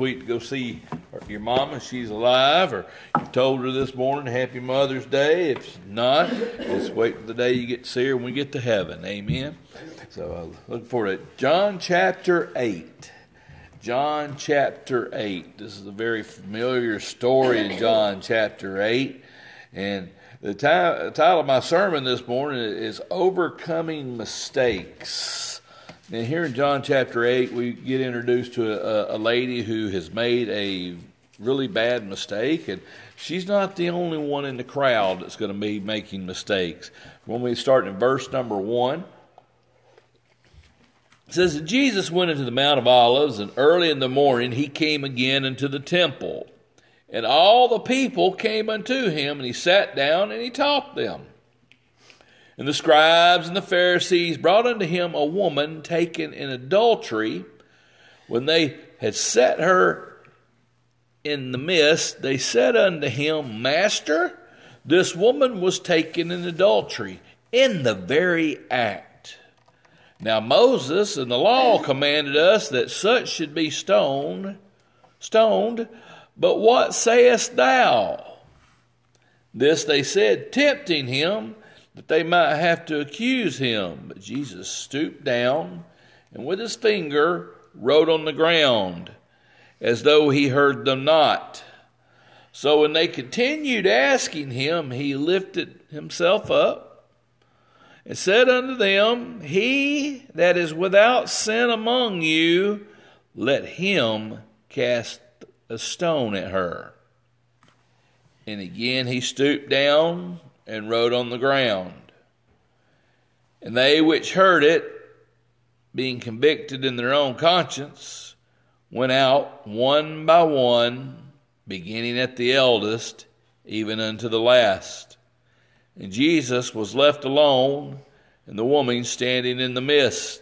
week to go see your mama. She's alive, or you told her this morning Happy Mother's Day. If not, just wait for the day you get to see her when we get to heaven. Amen. So uh, look forward to it. John chapter 8. John chapter 8. This is a very familiar story in John chapter 8. And the title of my sermon this morning is Overcoming Mistakes. And here in John chapter 8, we get introduced to a, a lady who has made a really bad mistake, and she's not the only one in the crowd that's going to be making mistakes. When we start in verse number 1, it says that Jesus went into the Mount of Olives, and early in the morning he came again into the temple. And all the people came unto him, and he sat down and he taught them. And the scribes and the Pharisees brought unto him a woman taken in adultery. When they had set her in the midst, they said unto him, Master, this woman was taken in adultery in the very act. Now Moses and the law commanded us that such should be stoned, stoned, but what sayest thou? This they said, tempting him, that they might have to accuse him. But Jesus stooped down and with his finger wrote on the ground, as though he heard them not. So when they continued asking him, he lifted himself up and said unto them, He that is without sin among you, let him cast a stone at her. And again he stooped down and wrote on the ground. And they which heard it, being convicted in their own conscience, went out one by one, beginning at the eldest, even unto the last. And Jesus was left alone, and the woman standing in the midst.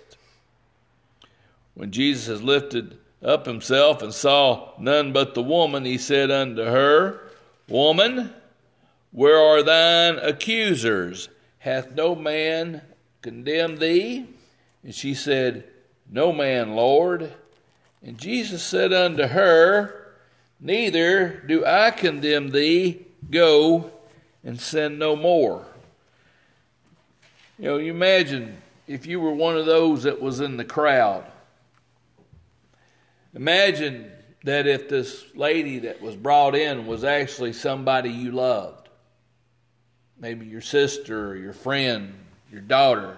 When Jesus had lifted up himself and saw none but the woman, he said unto her, Woman, where are thine accusers? Hath no man condemned thee? And she said, No man, Lord. And Jesus said unto her, Neither do I condemn thee. Go and sin no more. You know, you imagine if you were one of those that was in the crowd. Imagine that if this lady that was brought in was actually somebody you loved, maybe your sister or your friend, your daughter,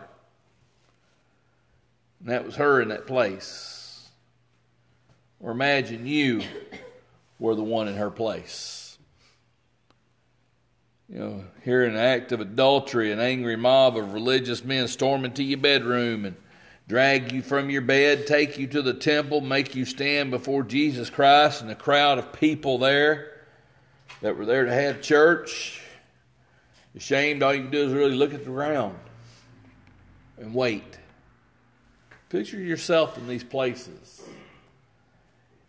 and that was her in that place. Or imagine you were the one in her place. You know, here an act of adultery, an angry mob of religious men storm into your bedroom and drag you from your bed, take you to the temple, make you stand before Jesus Christ and a crowd of people there that were there to have church. Ashamed, all you can do is really look at the ground and wait. Picture yourself in these places.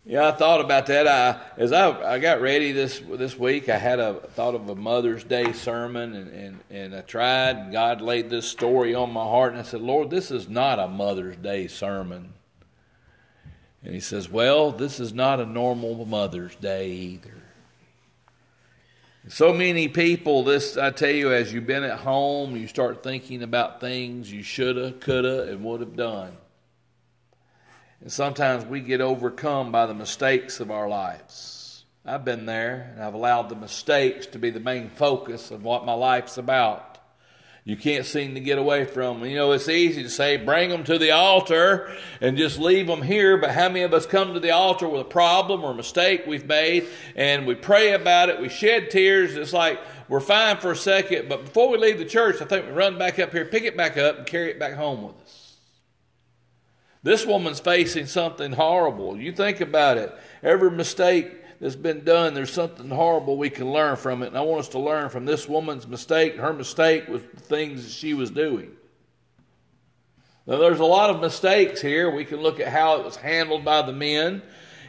Yeah, I thought about that. I as I, I got ready this this week, I had a thought of a Mother's Day sermon, and, and, and I tried, and God laid this story on my heart, and I said, Lord, this is not a Mother's Day sermon. And He says, Well, this is not a normal Mother's Day either. So many people, this I tell you, as you've been at home, you start thinking about things you shoulda, coulda, and would have done. And sometimes we get overcome by the mistakes of our lives. I've been there, and I've allowed the mistakes to be the main focus of what my life's about. You can't seem to get away from them. You know, it's easy to say, bring them to the altar and just leave them here, but how many of us come to the altar with a problem or a mistake we've made and we pray about it, we shed tears, it's like we're fine for a second, but before we leave the church, I think we run back up here, pick it back up, and carry it back home with us. This woman's facing something horrible. You think about it. Every mistake that's been done, there's something horrible we can learn from it. And I want us to learn from this woman's mistake. Her mistake was the things that she was doing. Now, there's a lot of mistakes here. We can look at how it was handled by the men.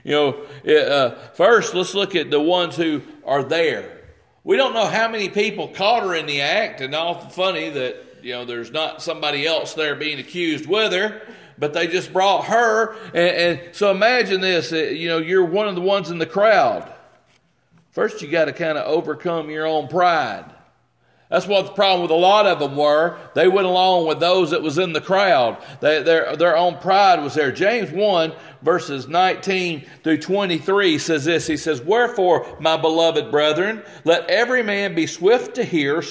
You know, it, uh, first, let's look at the ones who are there. We don't know how many people caught her in the act, and awful funny that you know there's not somebody else there being accused with her but they just brought her. And, and so imagine this you know, you're one of the ones in the crowd. First, you got to kind of overcome your own pride. That's what the problem with a lot of them were. They went along with those that was in the crowd. They, their, their own pride was there. James 1, verses 19 through 23 says this. He says, Wherefore, my beloved brethren, let every man be swift to hear,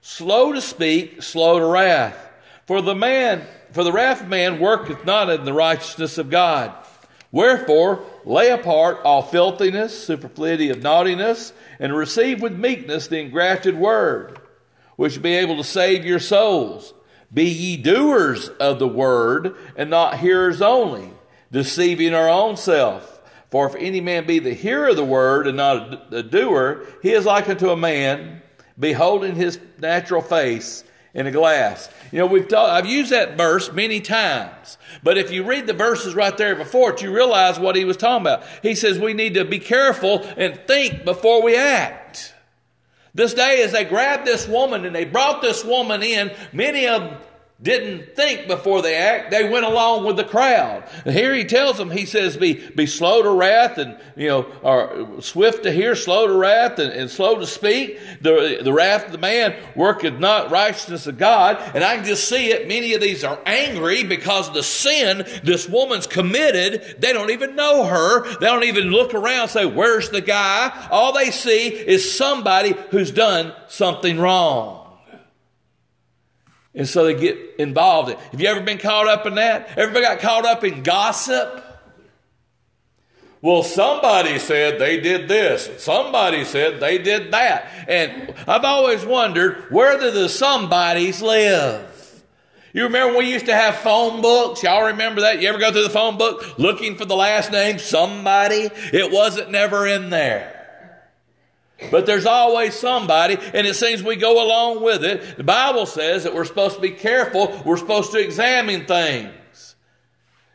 slow to speak, slow to wrath. For the man for the wrath of man worketh not in the righteousness of God. Wherefore, lay apart all filthiness, superfluity of naughtiness, and receive with meekness the engrafted word, which be able to save your souls. Be ye doers of the word, and not hearers only, deceiving our own self. For if any man be the hearer of the word and not a doer, he is like unto a man beholding his natural face in a glass. You know, we've taught, I've used that verse many times, but if you read the verses right there before it, you realize what he was talking about. He says we need to be careful and think before we act. This day, as they grabbed this woman and they brought this woman in, many of didn't think before they act. They went along with the crowd. And here he tells them, he says, be, be slow to wrath and, you know, or swift to hear, slow to wrath and, and slow to speak. The, the wrath of the man worketh not righteousness of God. And I can just see it. Many of these are angry because of the sin this woman's committed. They don't even know her. They don't even look around say, where's the guy? All they see is somebody who's done something wrong. And so they get involved. in Have you ever been caught up in that? Everybody got caught up in gossip? Well, somebody said they did this. Somebody said they did that. And I've always wondered where do the somebodies live? You remember when we used to have phone books? Y'all remember that? You ever go through the phone book looking for the last name somebody? It wasn't never in there. But there's always somebody, and it seems we go along with it. The Bible says that we're supposed to be careful, we're supposed to examine things.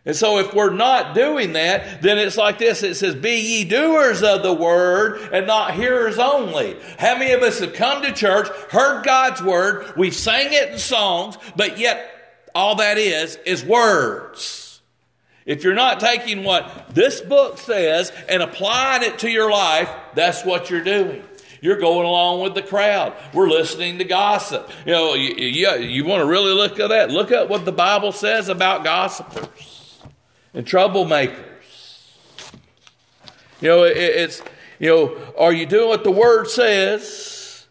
And so if we're not doing that, then it's like this. It says, be ye doers of the word and not hearers only. How many of us have come to church, heard God's word, we've sang it in songs, but yet all that is, is words. If you're not taking what this book says and applying it to your life, that's what you're doing. You're going along with the crowd. We're listening to gossip. You know, you, you, you want to really look at that. Look at what the Bible says about gossipers and troublemakers. You know, it, it's, you know, are you doing what the Word says?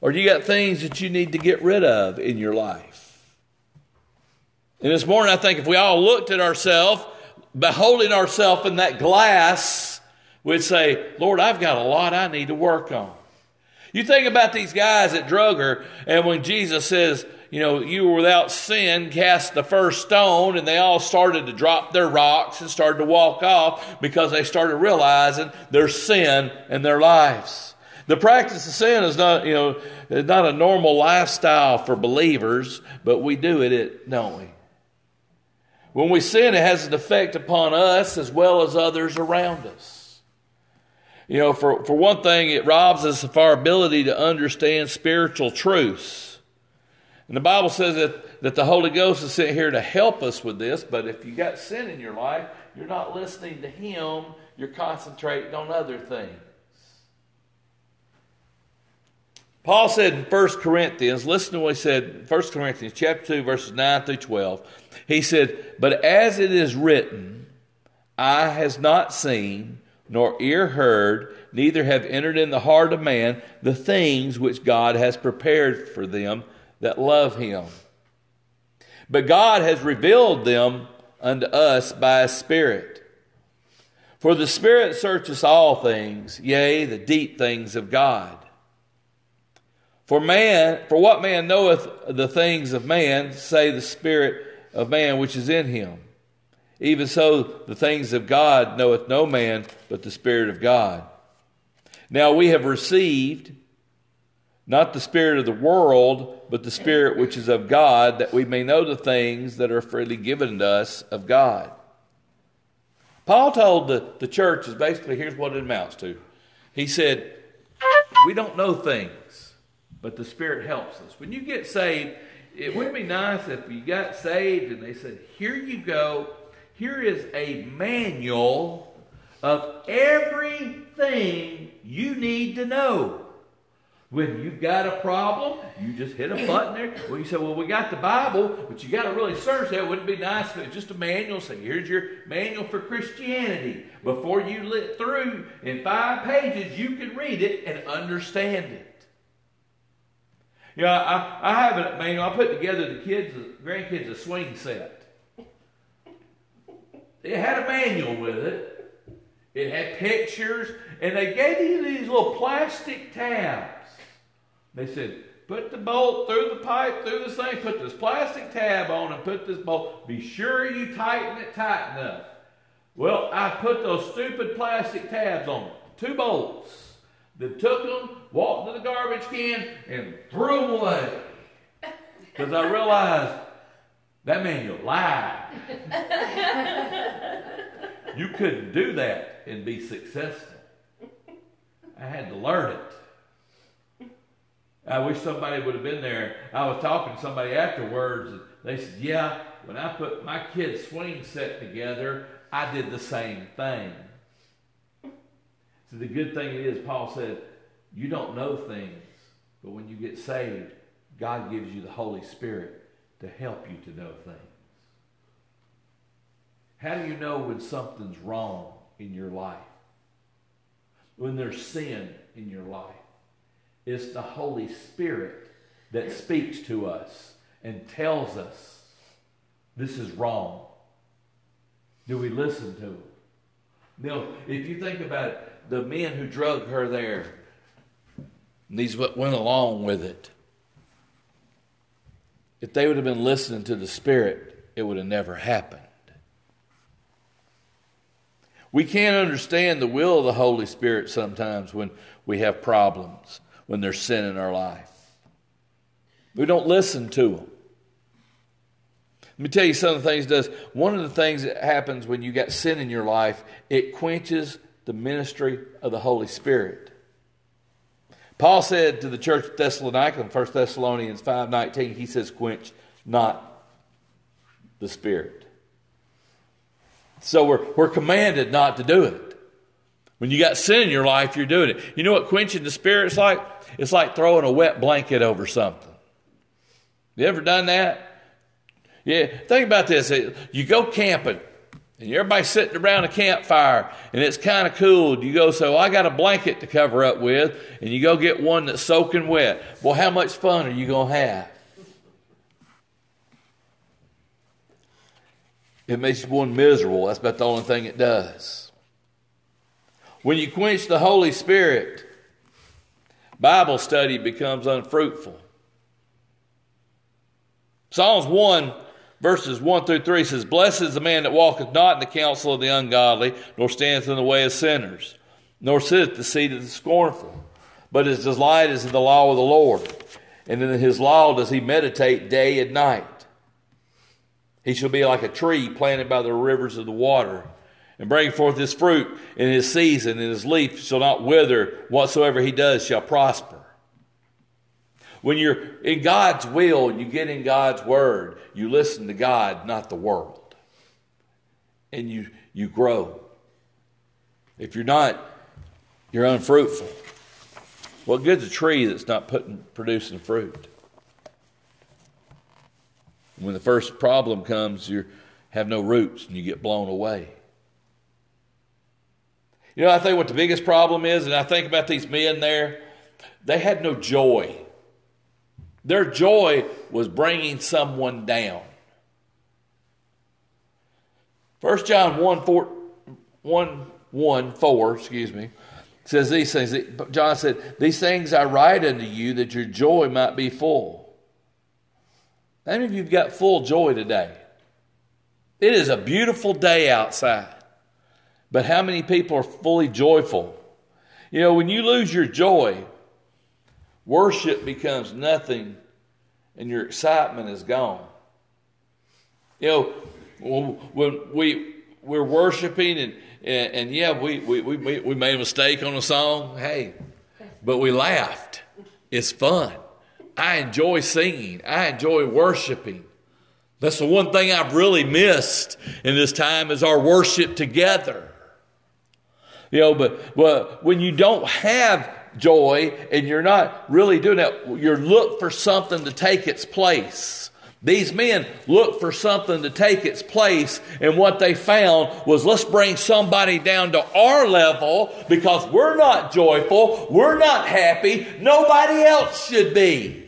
Or do you got things that you need to get rid of in your life? And this morning, I think if we all looked at ourselves, beholding ourselves in that glass, we'd say, Lord, I've got a lot I need to work on. You think about these guys that drug her, and when Jesus says, you know, you were without sin, cast the first stone, and they all started to drop their rocks and started to walk off because they started realizing their sin in their lives. The practice of sin is not, you know, not a normal lifestyle for believers, but we do it, don't we? When we sin, it has an effect upon us as well as others around us. You know, for, for one thing, it robs us of our ability to understand spiritual truths. And the Bible says that, that the Holy Ghost is sent here to help us with this, but if you got sin in your life, you're not listening to Him, you're concentrating on other things. Paul said in 1 Corinthians, listen to what he said in 1 Corinthians chapter 2, verses 9 through 12. He said, But as it is written, eye has not seen, nor ear heard, neither have entered in the heart of man the things which God has prepared for them that love him. But God has revealed them unto us by his Spirit. For the Spirit searches all things, yea, the deep things of God. For man, for what man knoweth the things of man, say the Spirit of man which is in him. Even so, the things of God knoweth no man but the Spirit of God. Now we have received not the Spirit of the world, but the Spirit which is of God, that we may know the things that are freely given to us of God. Paul told the, the church is basically here's what it amounts to. He said, We don't know things, but the Spirit helps us. When you get saved, it would be nice if you got saved and they said, Here you go. Here is a manual of everything you need to know. When you've got a problem, you just hit a button there. Well, you say, Well, we got the Bible, but you got to really search that. Wouldn't it be nice if just a manual? Say, Here's your manual for Christianity. Before you lit through in five pages, you can read it and understand it. Know, I, I have a manual. I put together the kids, the grandkids, a swing set. It had a manual with it. It had pictures, and they gave you these little plastic tabs. They said, put the bolt through the pipe, through this thing, put this plastic tab on, and put this bolt. Be sure you tighten it tight enough. Well, I put those stupid plastic tabs on two bolts. Then took them, walked to the garbage can, and threw them away. Because I realized that man, you lied. you couldn't do that and be successful. I had to learn it. I wish somebody would have been there. I was talking to somebody afterwards, and they said, Yeah, when I put my kid's swing set together, I did the same thing. So the good thing is, Paul said, you don't know things, but when you get saved, God gives you the Holy Spirit to help you to know things. How do you know when something's wrong in your life? When there's sin in your life? It's the Holy Spirit that speaks to us and tells us this is wrong. Do we listen to him? Now, if you think about it, the men who drug her there, these what went along with it. If they would have been listening to the Spirit, it would have never happened. We can't understand the will of the Holy Spirit sometimes when we have problems, when there's sin in our life. We don't listen to Him. Let me tell you some of the things does. One of the things that happens when you got sin in your life, it quenches the ministry of the Holy Spirit. Paul said to the church of Thessalonica in 1 Thessalonians 5.19, he says, quench not the Spirit. So we're, we're commanded not to do it. When you got sin in your life, you're doing it. You know what quenching the Spirit's like? It's like throwing a wet blanket over something. You ever done that? Yeah, think about this. You go camping, and everybody's sitting around a campfire, and it's kind of cool. You go, so I got a blanket to cover up with, and you go get one that's soaking wet. Well, how much fun are you going to have? It makes one miserable. That's about the only thing it does. When you quench the Holy Spirit, Bible study becomes unfruitful. Psalms 1, verses 1 through 3 says, Blessed is the man that walketh not in the counsel of the ungodly, nor standeth in the way of sinners, nor sitteth the seat of the scornful. But his delight is in the law of the Lord, and in his law does he meditate day and night. He shall be like a tree planted by the rivers of the water, and bring forth his fruit in his season, and his leaf shall not wither. Whatsoever he does shall prosper. When you're in God's will, you get in God's word, you listen to God, not the world. And you, you grow. If you're not, you're unfruitful. What good's a tree that's not putting, producing fruit? When the first problem comes, you have no roots and you get blown away. You know, I think what the biggest problem is, and I think about these men there, they had no joy. Their joy was bringing someone down. 1 John 1 4, 1, 1 4, excuse me, says these things. John said, These things I write unto you that your joy might be full. How many of you have got full joy today? It is a beautiful day outside. But how many people are fully joyful? You know, when you lose your joy, worship becomes nothing and your excitement is gone. You know, when we we're worshiping and and, and yeah, we, we, we, we made a mistake on a song. Hey, but we laughed. It's fun. I enjoy singing. I enjoy worshiping. That's the one thing I've really missed in this time is our worship together. You know, but, but when you don't have joy and you're not really doing that, you look for something to take its place. These men looked for something to take its place, and what they found was let's bring somebody down to our level because we're not joyful, we're not happy, nobody else should be.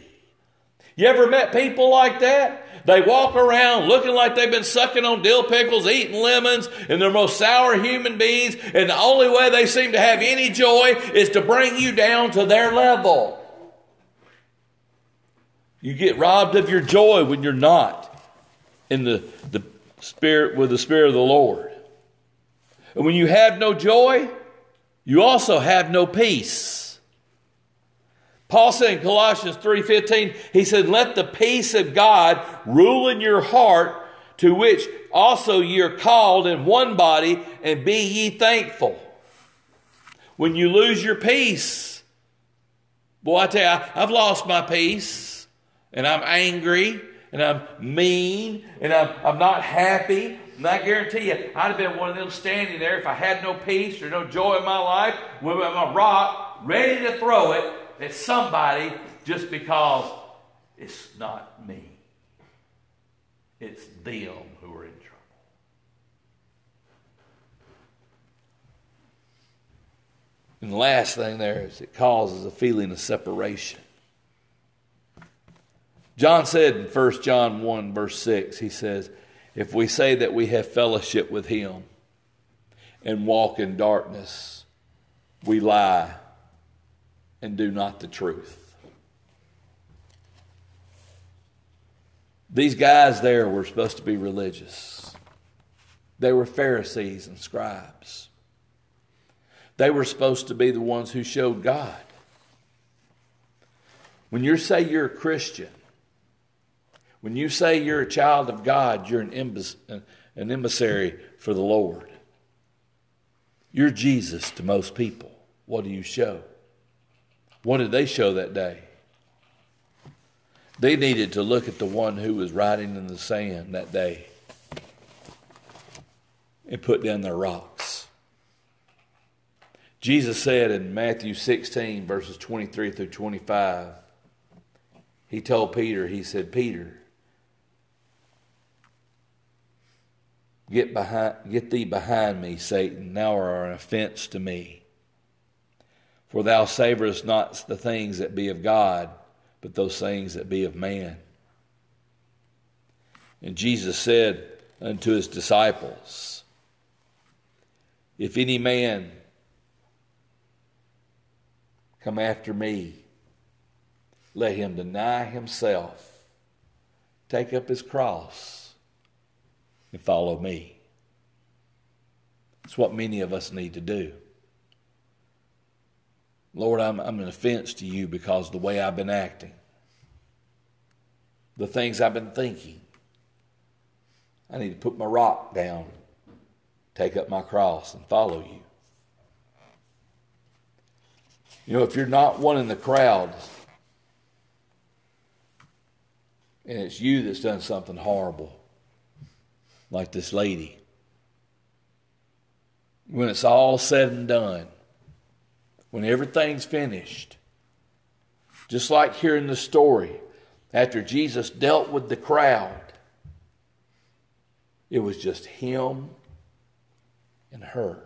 You ever met people like that? They walk around looking like they've been sucking on dill pickles, eating lemons, and they're most sour human beings, and the only way they seem to have any joy is to bring you down to their level. You get robbed of your joy when you're not in the, the spirit with the spirit of the Lord. And when you have no joy, you also have no peace. Paul said in Colossians 3:15, he said, "Let the peace of God rule in your heart, to which also ye are called in one body, and be ye thankful." When you lose your peace, boy, I tell you, I've lost my peace, and I'm angry, and I'm mean and I'm, I'm not happy, and I guarantee you, I'd have been one of them standing there if I had no peace or no joy in my life with my rock ready to throw it at somebody just because it's not me. It's them who are in trouble. And the last thing there is it causes a feeling of separation. John said in 1 John 1, verse 6, he says, If we say that we have fellowship with him and walk in darkness, we lie and do not the truth. These guys there were supposed to be religious. They were Pharisees and scribes. They were supposed to be the ones who showed God. When you say you're a Christian, when you say you're a child of God, you're an, an emissary for the Lord. You're Jesus to most people. What do you show? What did they show that day? They needed to look at the one who was riding in the sand that day and put down their rocks. Jesus said in Matthew 16, verses 23 through 25, he told Peter, he said, Peter, get, behind, get thee behind me, Satan. Thou art an offense to me. For thou savorest not the things that be of God, but those things that be of man. And Jesus said unto his disciples, If any man come after me, let him deny himself, take up his cross, and follow me. It's what many of us need to do. Lord, I'm, I'm an offense to you because the way I've been acting, the things I've been thinking. I need to put my rock down, take up my cross, and follow you. You know, if you're not one in the crowd, and it's you that's done something horrible, like this lady, when it's all said and done, when everything's finished. Just like here in the story, after Jesus dealt with the crowd, it was just him and her.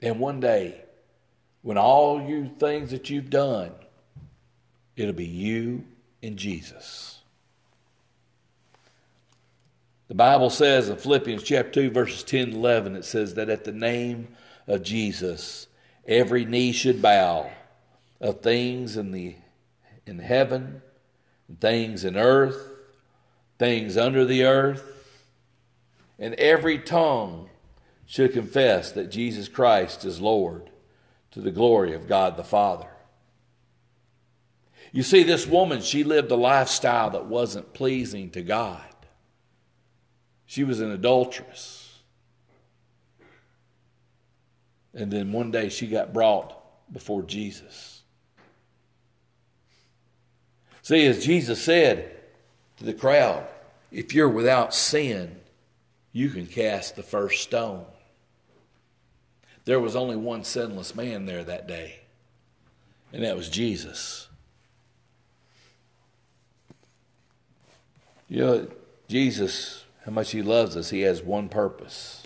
And one day, when all you things that you've done, it'll be you and Jesus. The Bible says in Philippians chapter 2, verses 10 and 11, it says that at the name of Jesus, Every knee should bow of things in the in heaven, things in earth, things under the earth, and every tongue should confess that Jesus Christ is Lord to the glory of God the Father. You see, this woman, she lived a lifestyle that wasn't pleasing to God. She was an adulteress. And then one day she got brought before Jesus. See, as Jesus said to the crowd, if you're without sin, you can cast the first stone. There was only one sinless man there that day, and that was Jesus. You know, Jesus, how much he loves us, he has one purpose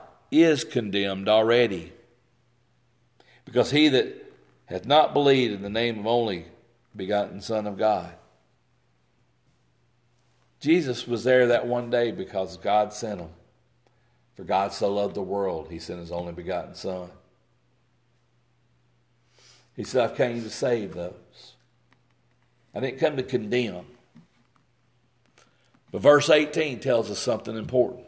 is condemned already. Because he that hath not believed in the name of only begotten Son of God. Jesus was there that one day because God sent him. For God so loved the world, he sent his only begotten Son. He said, I came to save those. I didn't come to condemn. But verse 18 tells us something important.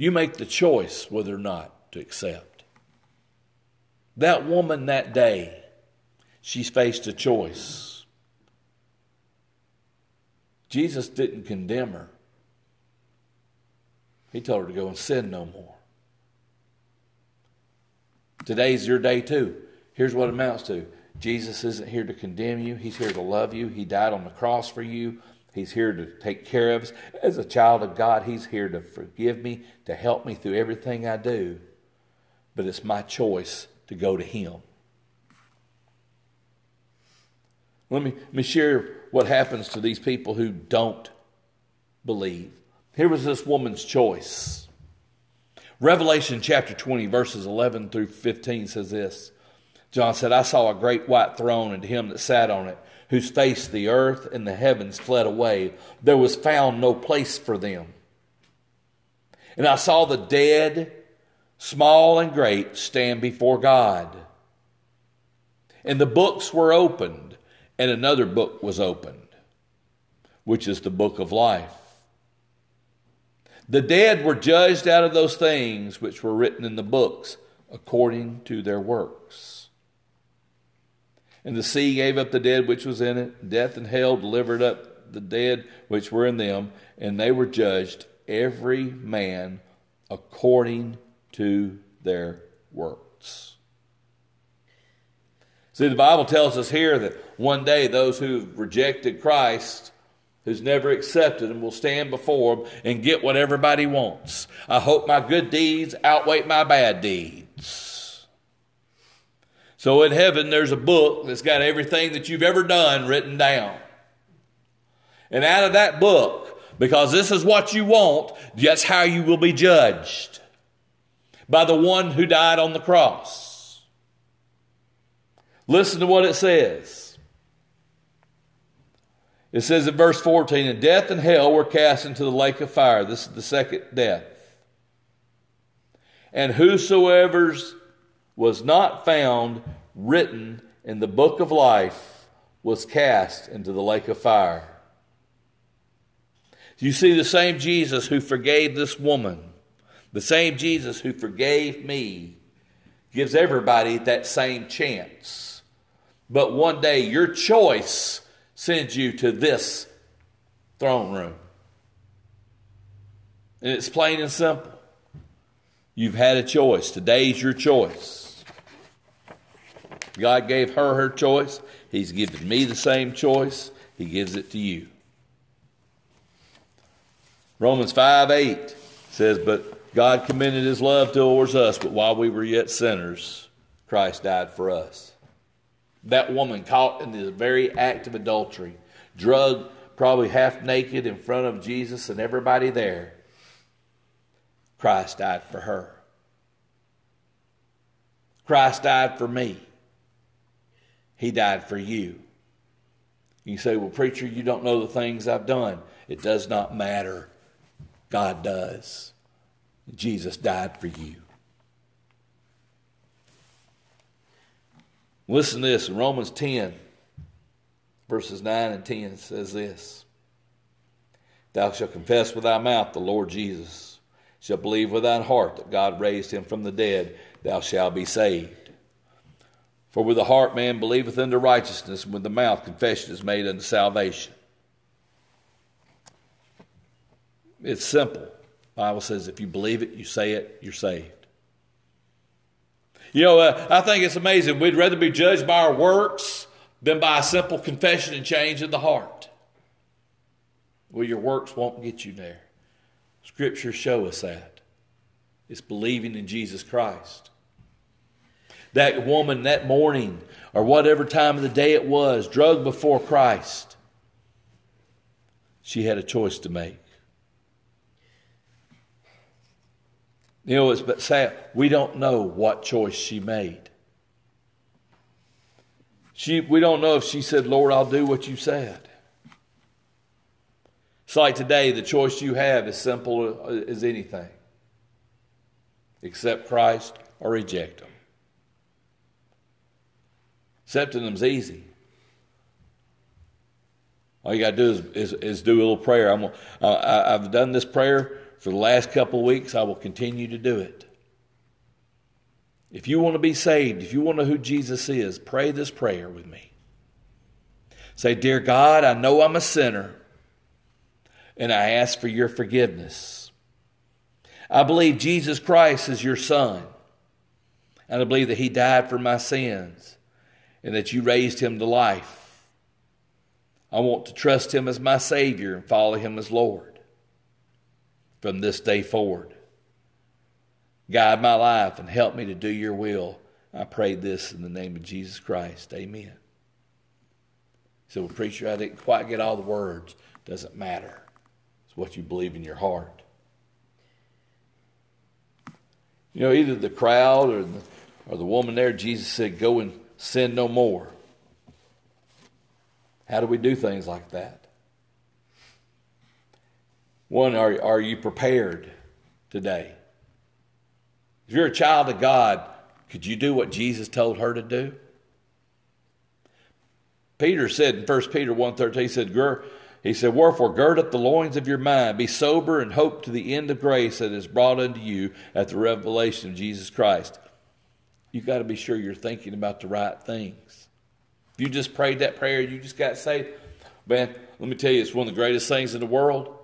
You make the choice whether or not to accept. That woman that day, she faced a choice. Jesus didn't condemn her. He told her to go and sin no more. Today's your day too. Here's what it amounts to Jesus isn't here to condemn you, He's here to love you. He died on the cross for you. He's here to take care of us. As a child of God, He's here to forgive me, to help me through everything I do. But it's my choice to go to Him. Let me, let me share what happens to these people who don't believe. Here was this woman's choice. Revelation chapter 20, verses 11 through 15 says this John said, I saw a great white throne and to him that sat on it, whose face the earth and the heavens fled away. There was found no place for them. And I saw the dead, small and great, stand before God. And the books were opened, and another book was opened, which is the book of life. The dead were judged out of those things which were written in the books according to their works. And the sea gave up the dead which was in it. Death and hell delivered up the dead which were in them. And they were judged, every man according to their works. See, the Bible tells us here that one day those who've rejected Christ, who's never accepted him, will stand before him and get what everybody wants. I hope my good deeds outweigh my bad deeds. So in heaven, there's a book that's got everything that you've ever done written down. And out of that book, because this is what you want, that's how you will be judged by the one who died on the cross. Listen to what it says. It says in verse 14, and death and hell were cast into the lake of fire. This is the second death. And whosoever's was not found written in the book of life was cast into the lake of fire. You see, the same Jesus who forgave this woman, the same Jesus who forgave me, gives everybody that same chance. But one day, your choice sends you to this throne room. And it's plain and simple. You've had a choice. Today's your choice. God gave her her choice. He's given me the same choice. He gives it to you. Romans 5 8 says, But God commended his love towards us, but while we were yet sinners, Christ died for us. That woman caught in the very act of adultery, drugged probably half naked in front of Jesus and everybody there, Christ died for her. Christ died for me. He died for you. You say, Well, preacher, you don't know the things I've done. It does not matter. God does. Jesus died for you. Listen to this in Romans 10, verses 9 and 10 says this Thou shalt confess with thy mouth the Lord Jesus, shalt believe with thine heart that God raised him from the dead, thou shalt be saved. For with the heart man believeth unto righteousness, and with the mouth confession is made unto salvation. It's simple. The Bible says if you believe it, you say it, you're saved. You know, uh, I think it's amazing. We'd rather be judged by our works than by a simple confession and change in the heart. Well, your works won't get you there. Scriptures show us that. It's believing in Jesus Christ that woman that morning or whatever time of the day it was, drugged before Christ, she had a choice to make. You know, it's but sad. We don't know what choice she made. She, we don't know if she said, Lord, I'll do what you said. It's like today, the choice you have is simple as anything accept Christ or reject Him. Accepting them's easy. All you got to do is, is, is, do a little prayer. I'm, uh, I've done this prayer for the last couple of weeks. I will continue to do it. If you want to be saved, if you want to know who Jesus is, pray this prayer with me. Say, Dear God, I know I'm a sinner, and I ask for your forgiveness. I believe Jesus Christ is your Son, and I believe that He died for my sins, and that you raised Him to life. I want to trust Him as my Savior and follow Him as Lord from this day forward. Guide my life and help me to do your will. I pray this in the name of Jesus Christ. Amen. So, well, preacher, I didn't quite get all the words. Doesn't matter. It's what you believe in your heart. You know, either the crowd or the, or the woman there, Jesus said, Go and sin no more. How do we do things like that? One, are, are you prepared today? If you're a child of God, could you do what Jesus told her to do? Peter said in 1 Peter 1.13, he said, he said, Wherefore gird up the loins of your mind, be sober, and hope to the end of grace that is brought unto you at the revelation of Jesus Christ. You've got to be sure you're thinking about the right things. If you just prayed that prayer, you just got saved, man, let me tell you, it's one of the greatest things in the world.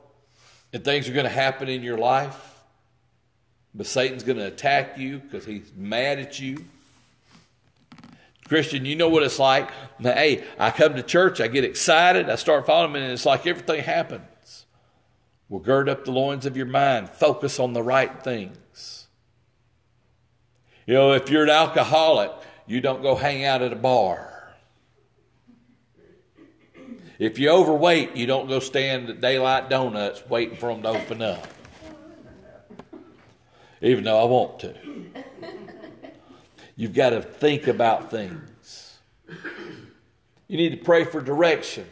And things are going to happen in your life but Satan's going to attack you because he's mad at you. Christian, you know what it's like. Hey, I come to church, I get excited, I start following him, and it's like everything happens. Well, gird up the loins of your mind, focus on the right things. You know, if you're an alcoholic, you don't go hang out at a bar. If you're overweight, you don't go stand at Daylight Donuts waiting for them to open up even though I want to. You've got to think about things. You need to pray for direction.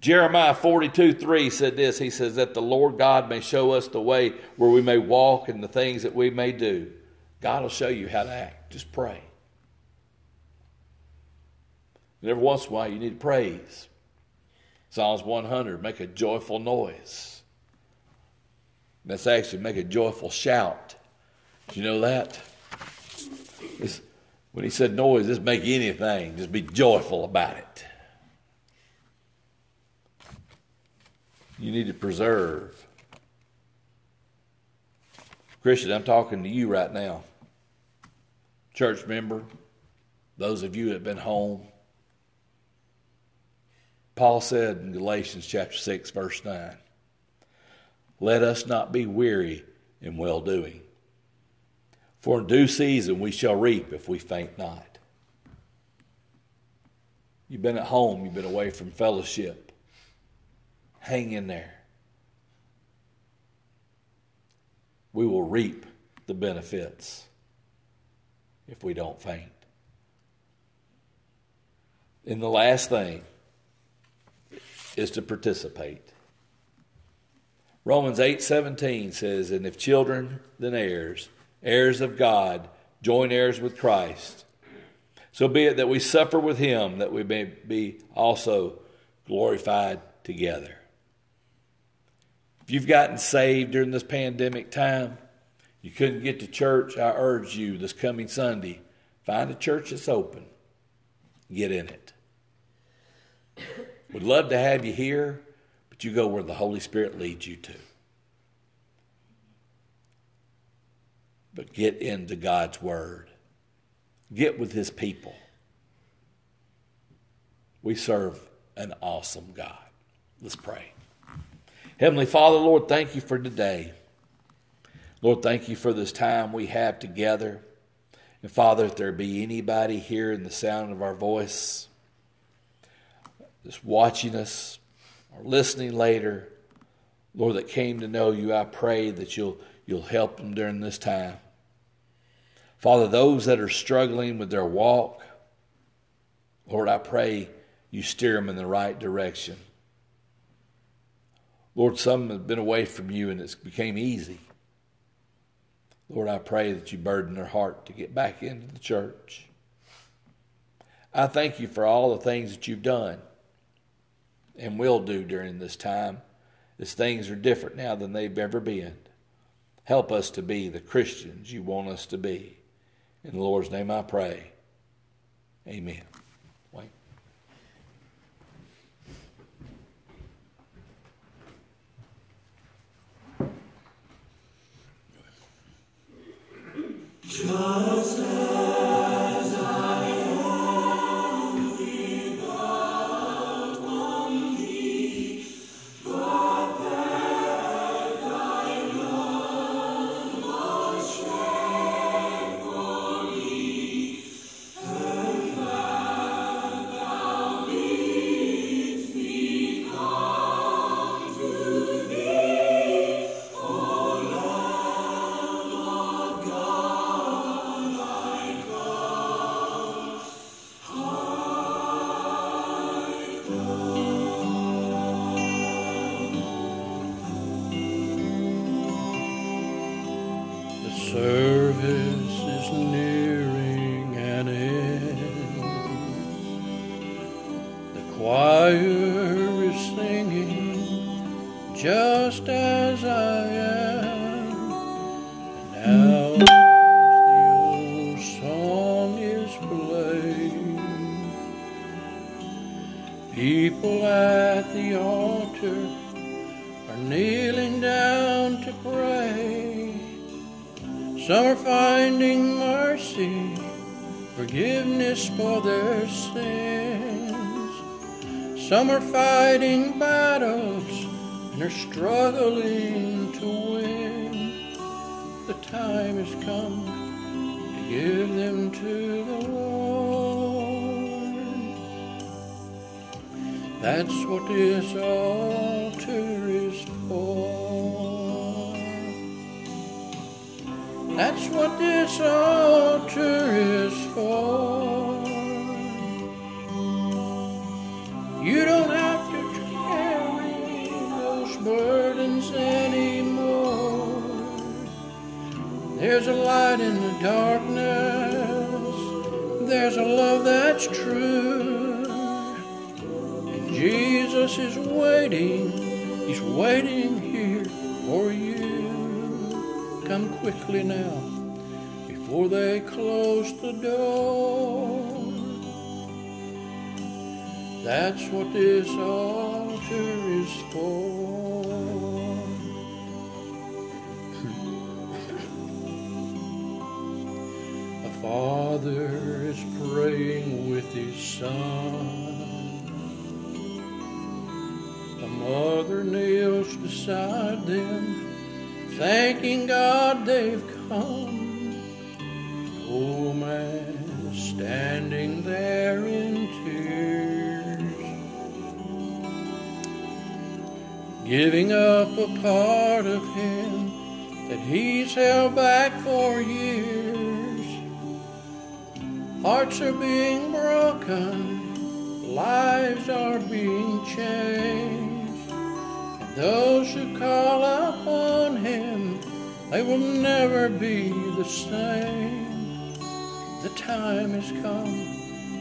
Jeremiah 42 3 said this He says, That the Lord God may show us the way where we may walk and the things that we may do. God will show you how to act. Just pray. And every once in a while, you need to praise. Psalms 100 make a joyful noise. That's actually make a joyful shout. Did you know that? It's, when he said noise, just make anything, just be joyful about it. You need to preserve. Christian, I'm talking to you right now. Church member, those of you that have been home. Paul said in Galatians chapter 6, verse 9, let us not be weary in well doing. For in due season we shall reap if we faint not. You've been at home, you've been away from fellowship. Hang in there. We will reap the benefits if we don't faint. And the last thing is to participate. Romans 8:17 says, "And if children, then heirs, heirs of God, joint heirs with Christ. So be it that we suffer with him that we may be also glorified together." If you've gotten saved during this pandemic time, you couldn't get to church, I urge you this coming Sunday, find a church that's open. Get in it. We'd love to have you here but you go where the Holy Spirit leads you to. But get into God's Word, get with His people. We serve an awesome God. Let's pray. Heavenly Father, Lord, thank you for today. Lord, thank you for this time we have together. And Father, if there be anybody here in the sound of our voice, just watching us, or listening later, Lord, that came to know you, I pray that you'll, you'll help them during this time. Father, those that are struggling with their walk, Lord, I pray you steer them in the right direction. Lord, some have been away from you and it's became easy. Lord, I pray that you burden their heart to get back into the church. I thank you for all the things that you've done. and will do during this time, as things are different now than they've ever been. Help us to be the Christians you want us to be. In the Lord's name I pray. Amen. The That's what this altar is for. (laughs) A father is praying with his son. A mother kneels beside them, thanking God they've come. An old man standing there in giving up a part of him that he's held back for years. Hearts are being broken, lives are being changed. And those who call upon him, they will never be the same. The time has come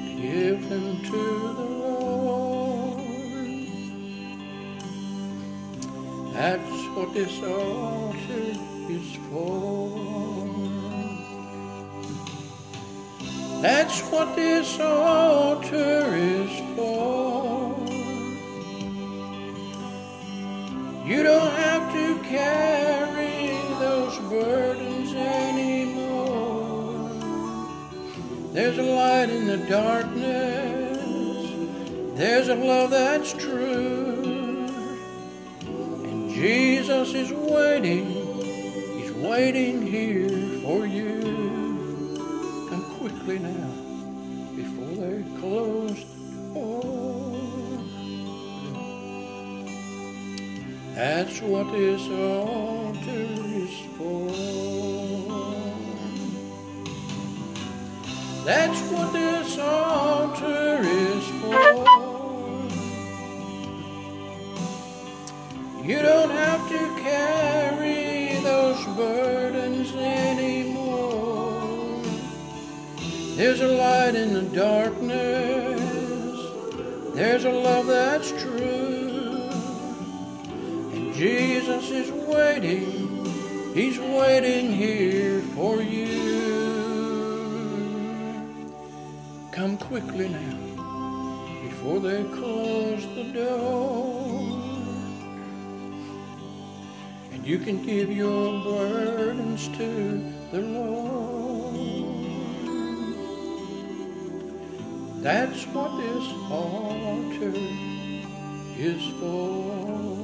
to give them to the That's what this altar is for. That's what this altar is for. You don't have to carry those burdens anymore. There's a light in the darkness. There's a love that's true. Jesus is waiting. He's waiting here for you. Come quickly now before they close the door. That's what this altar is for. That's what this altar is for. You don't have to carry those burdens anymore. There's a light in the darkness. There's a love that's true. And Jesus is waiting, He's waiting here for you. Come quickly now, before they close the door. You can give your burdens to the Lord. That's what this altar is for.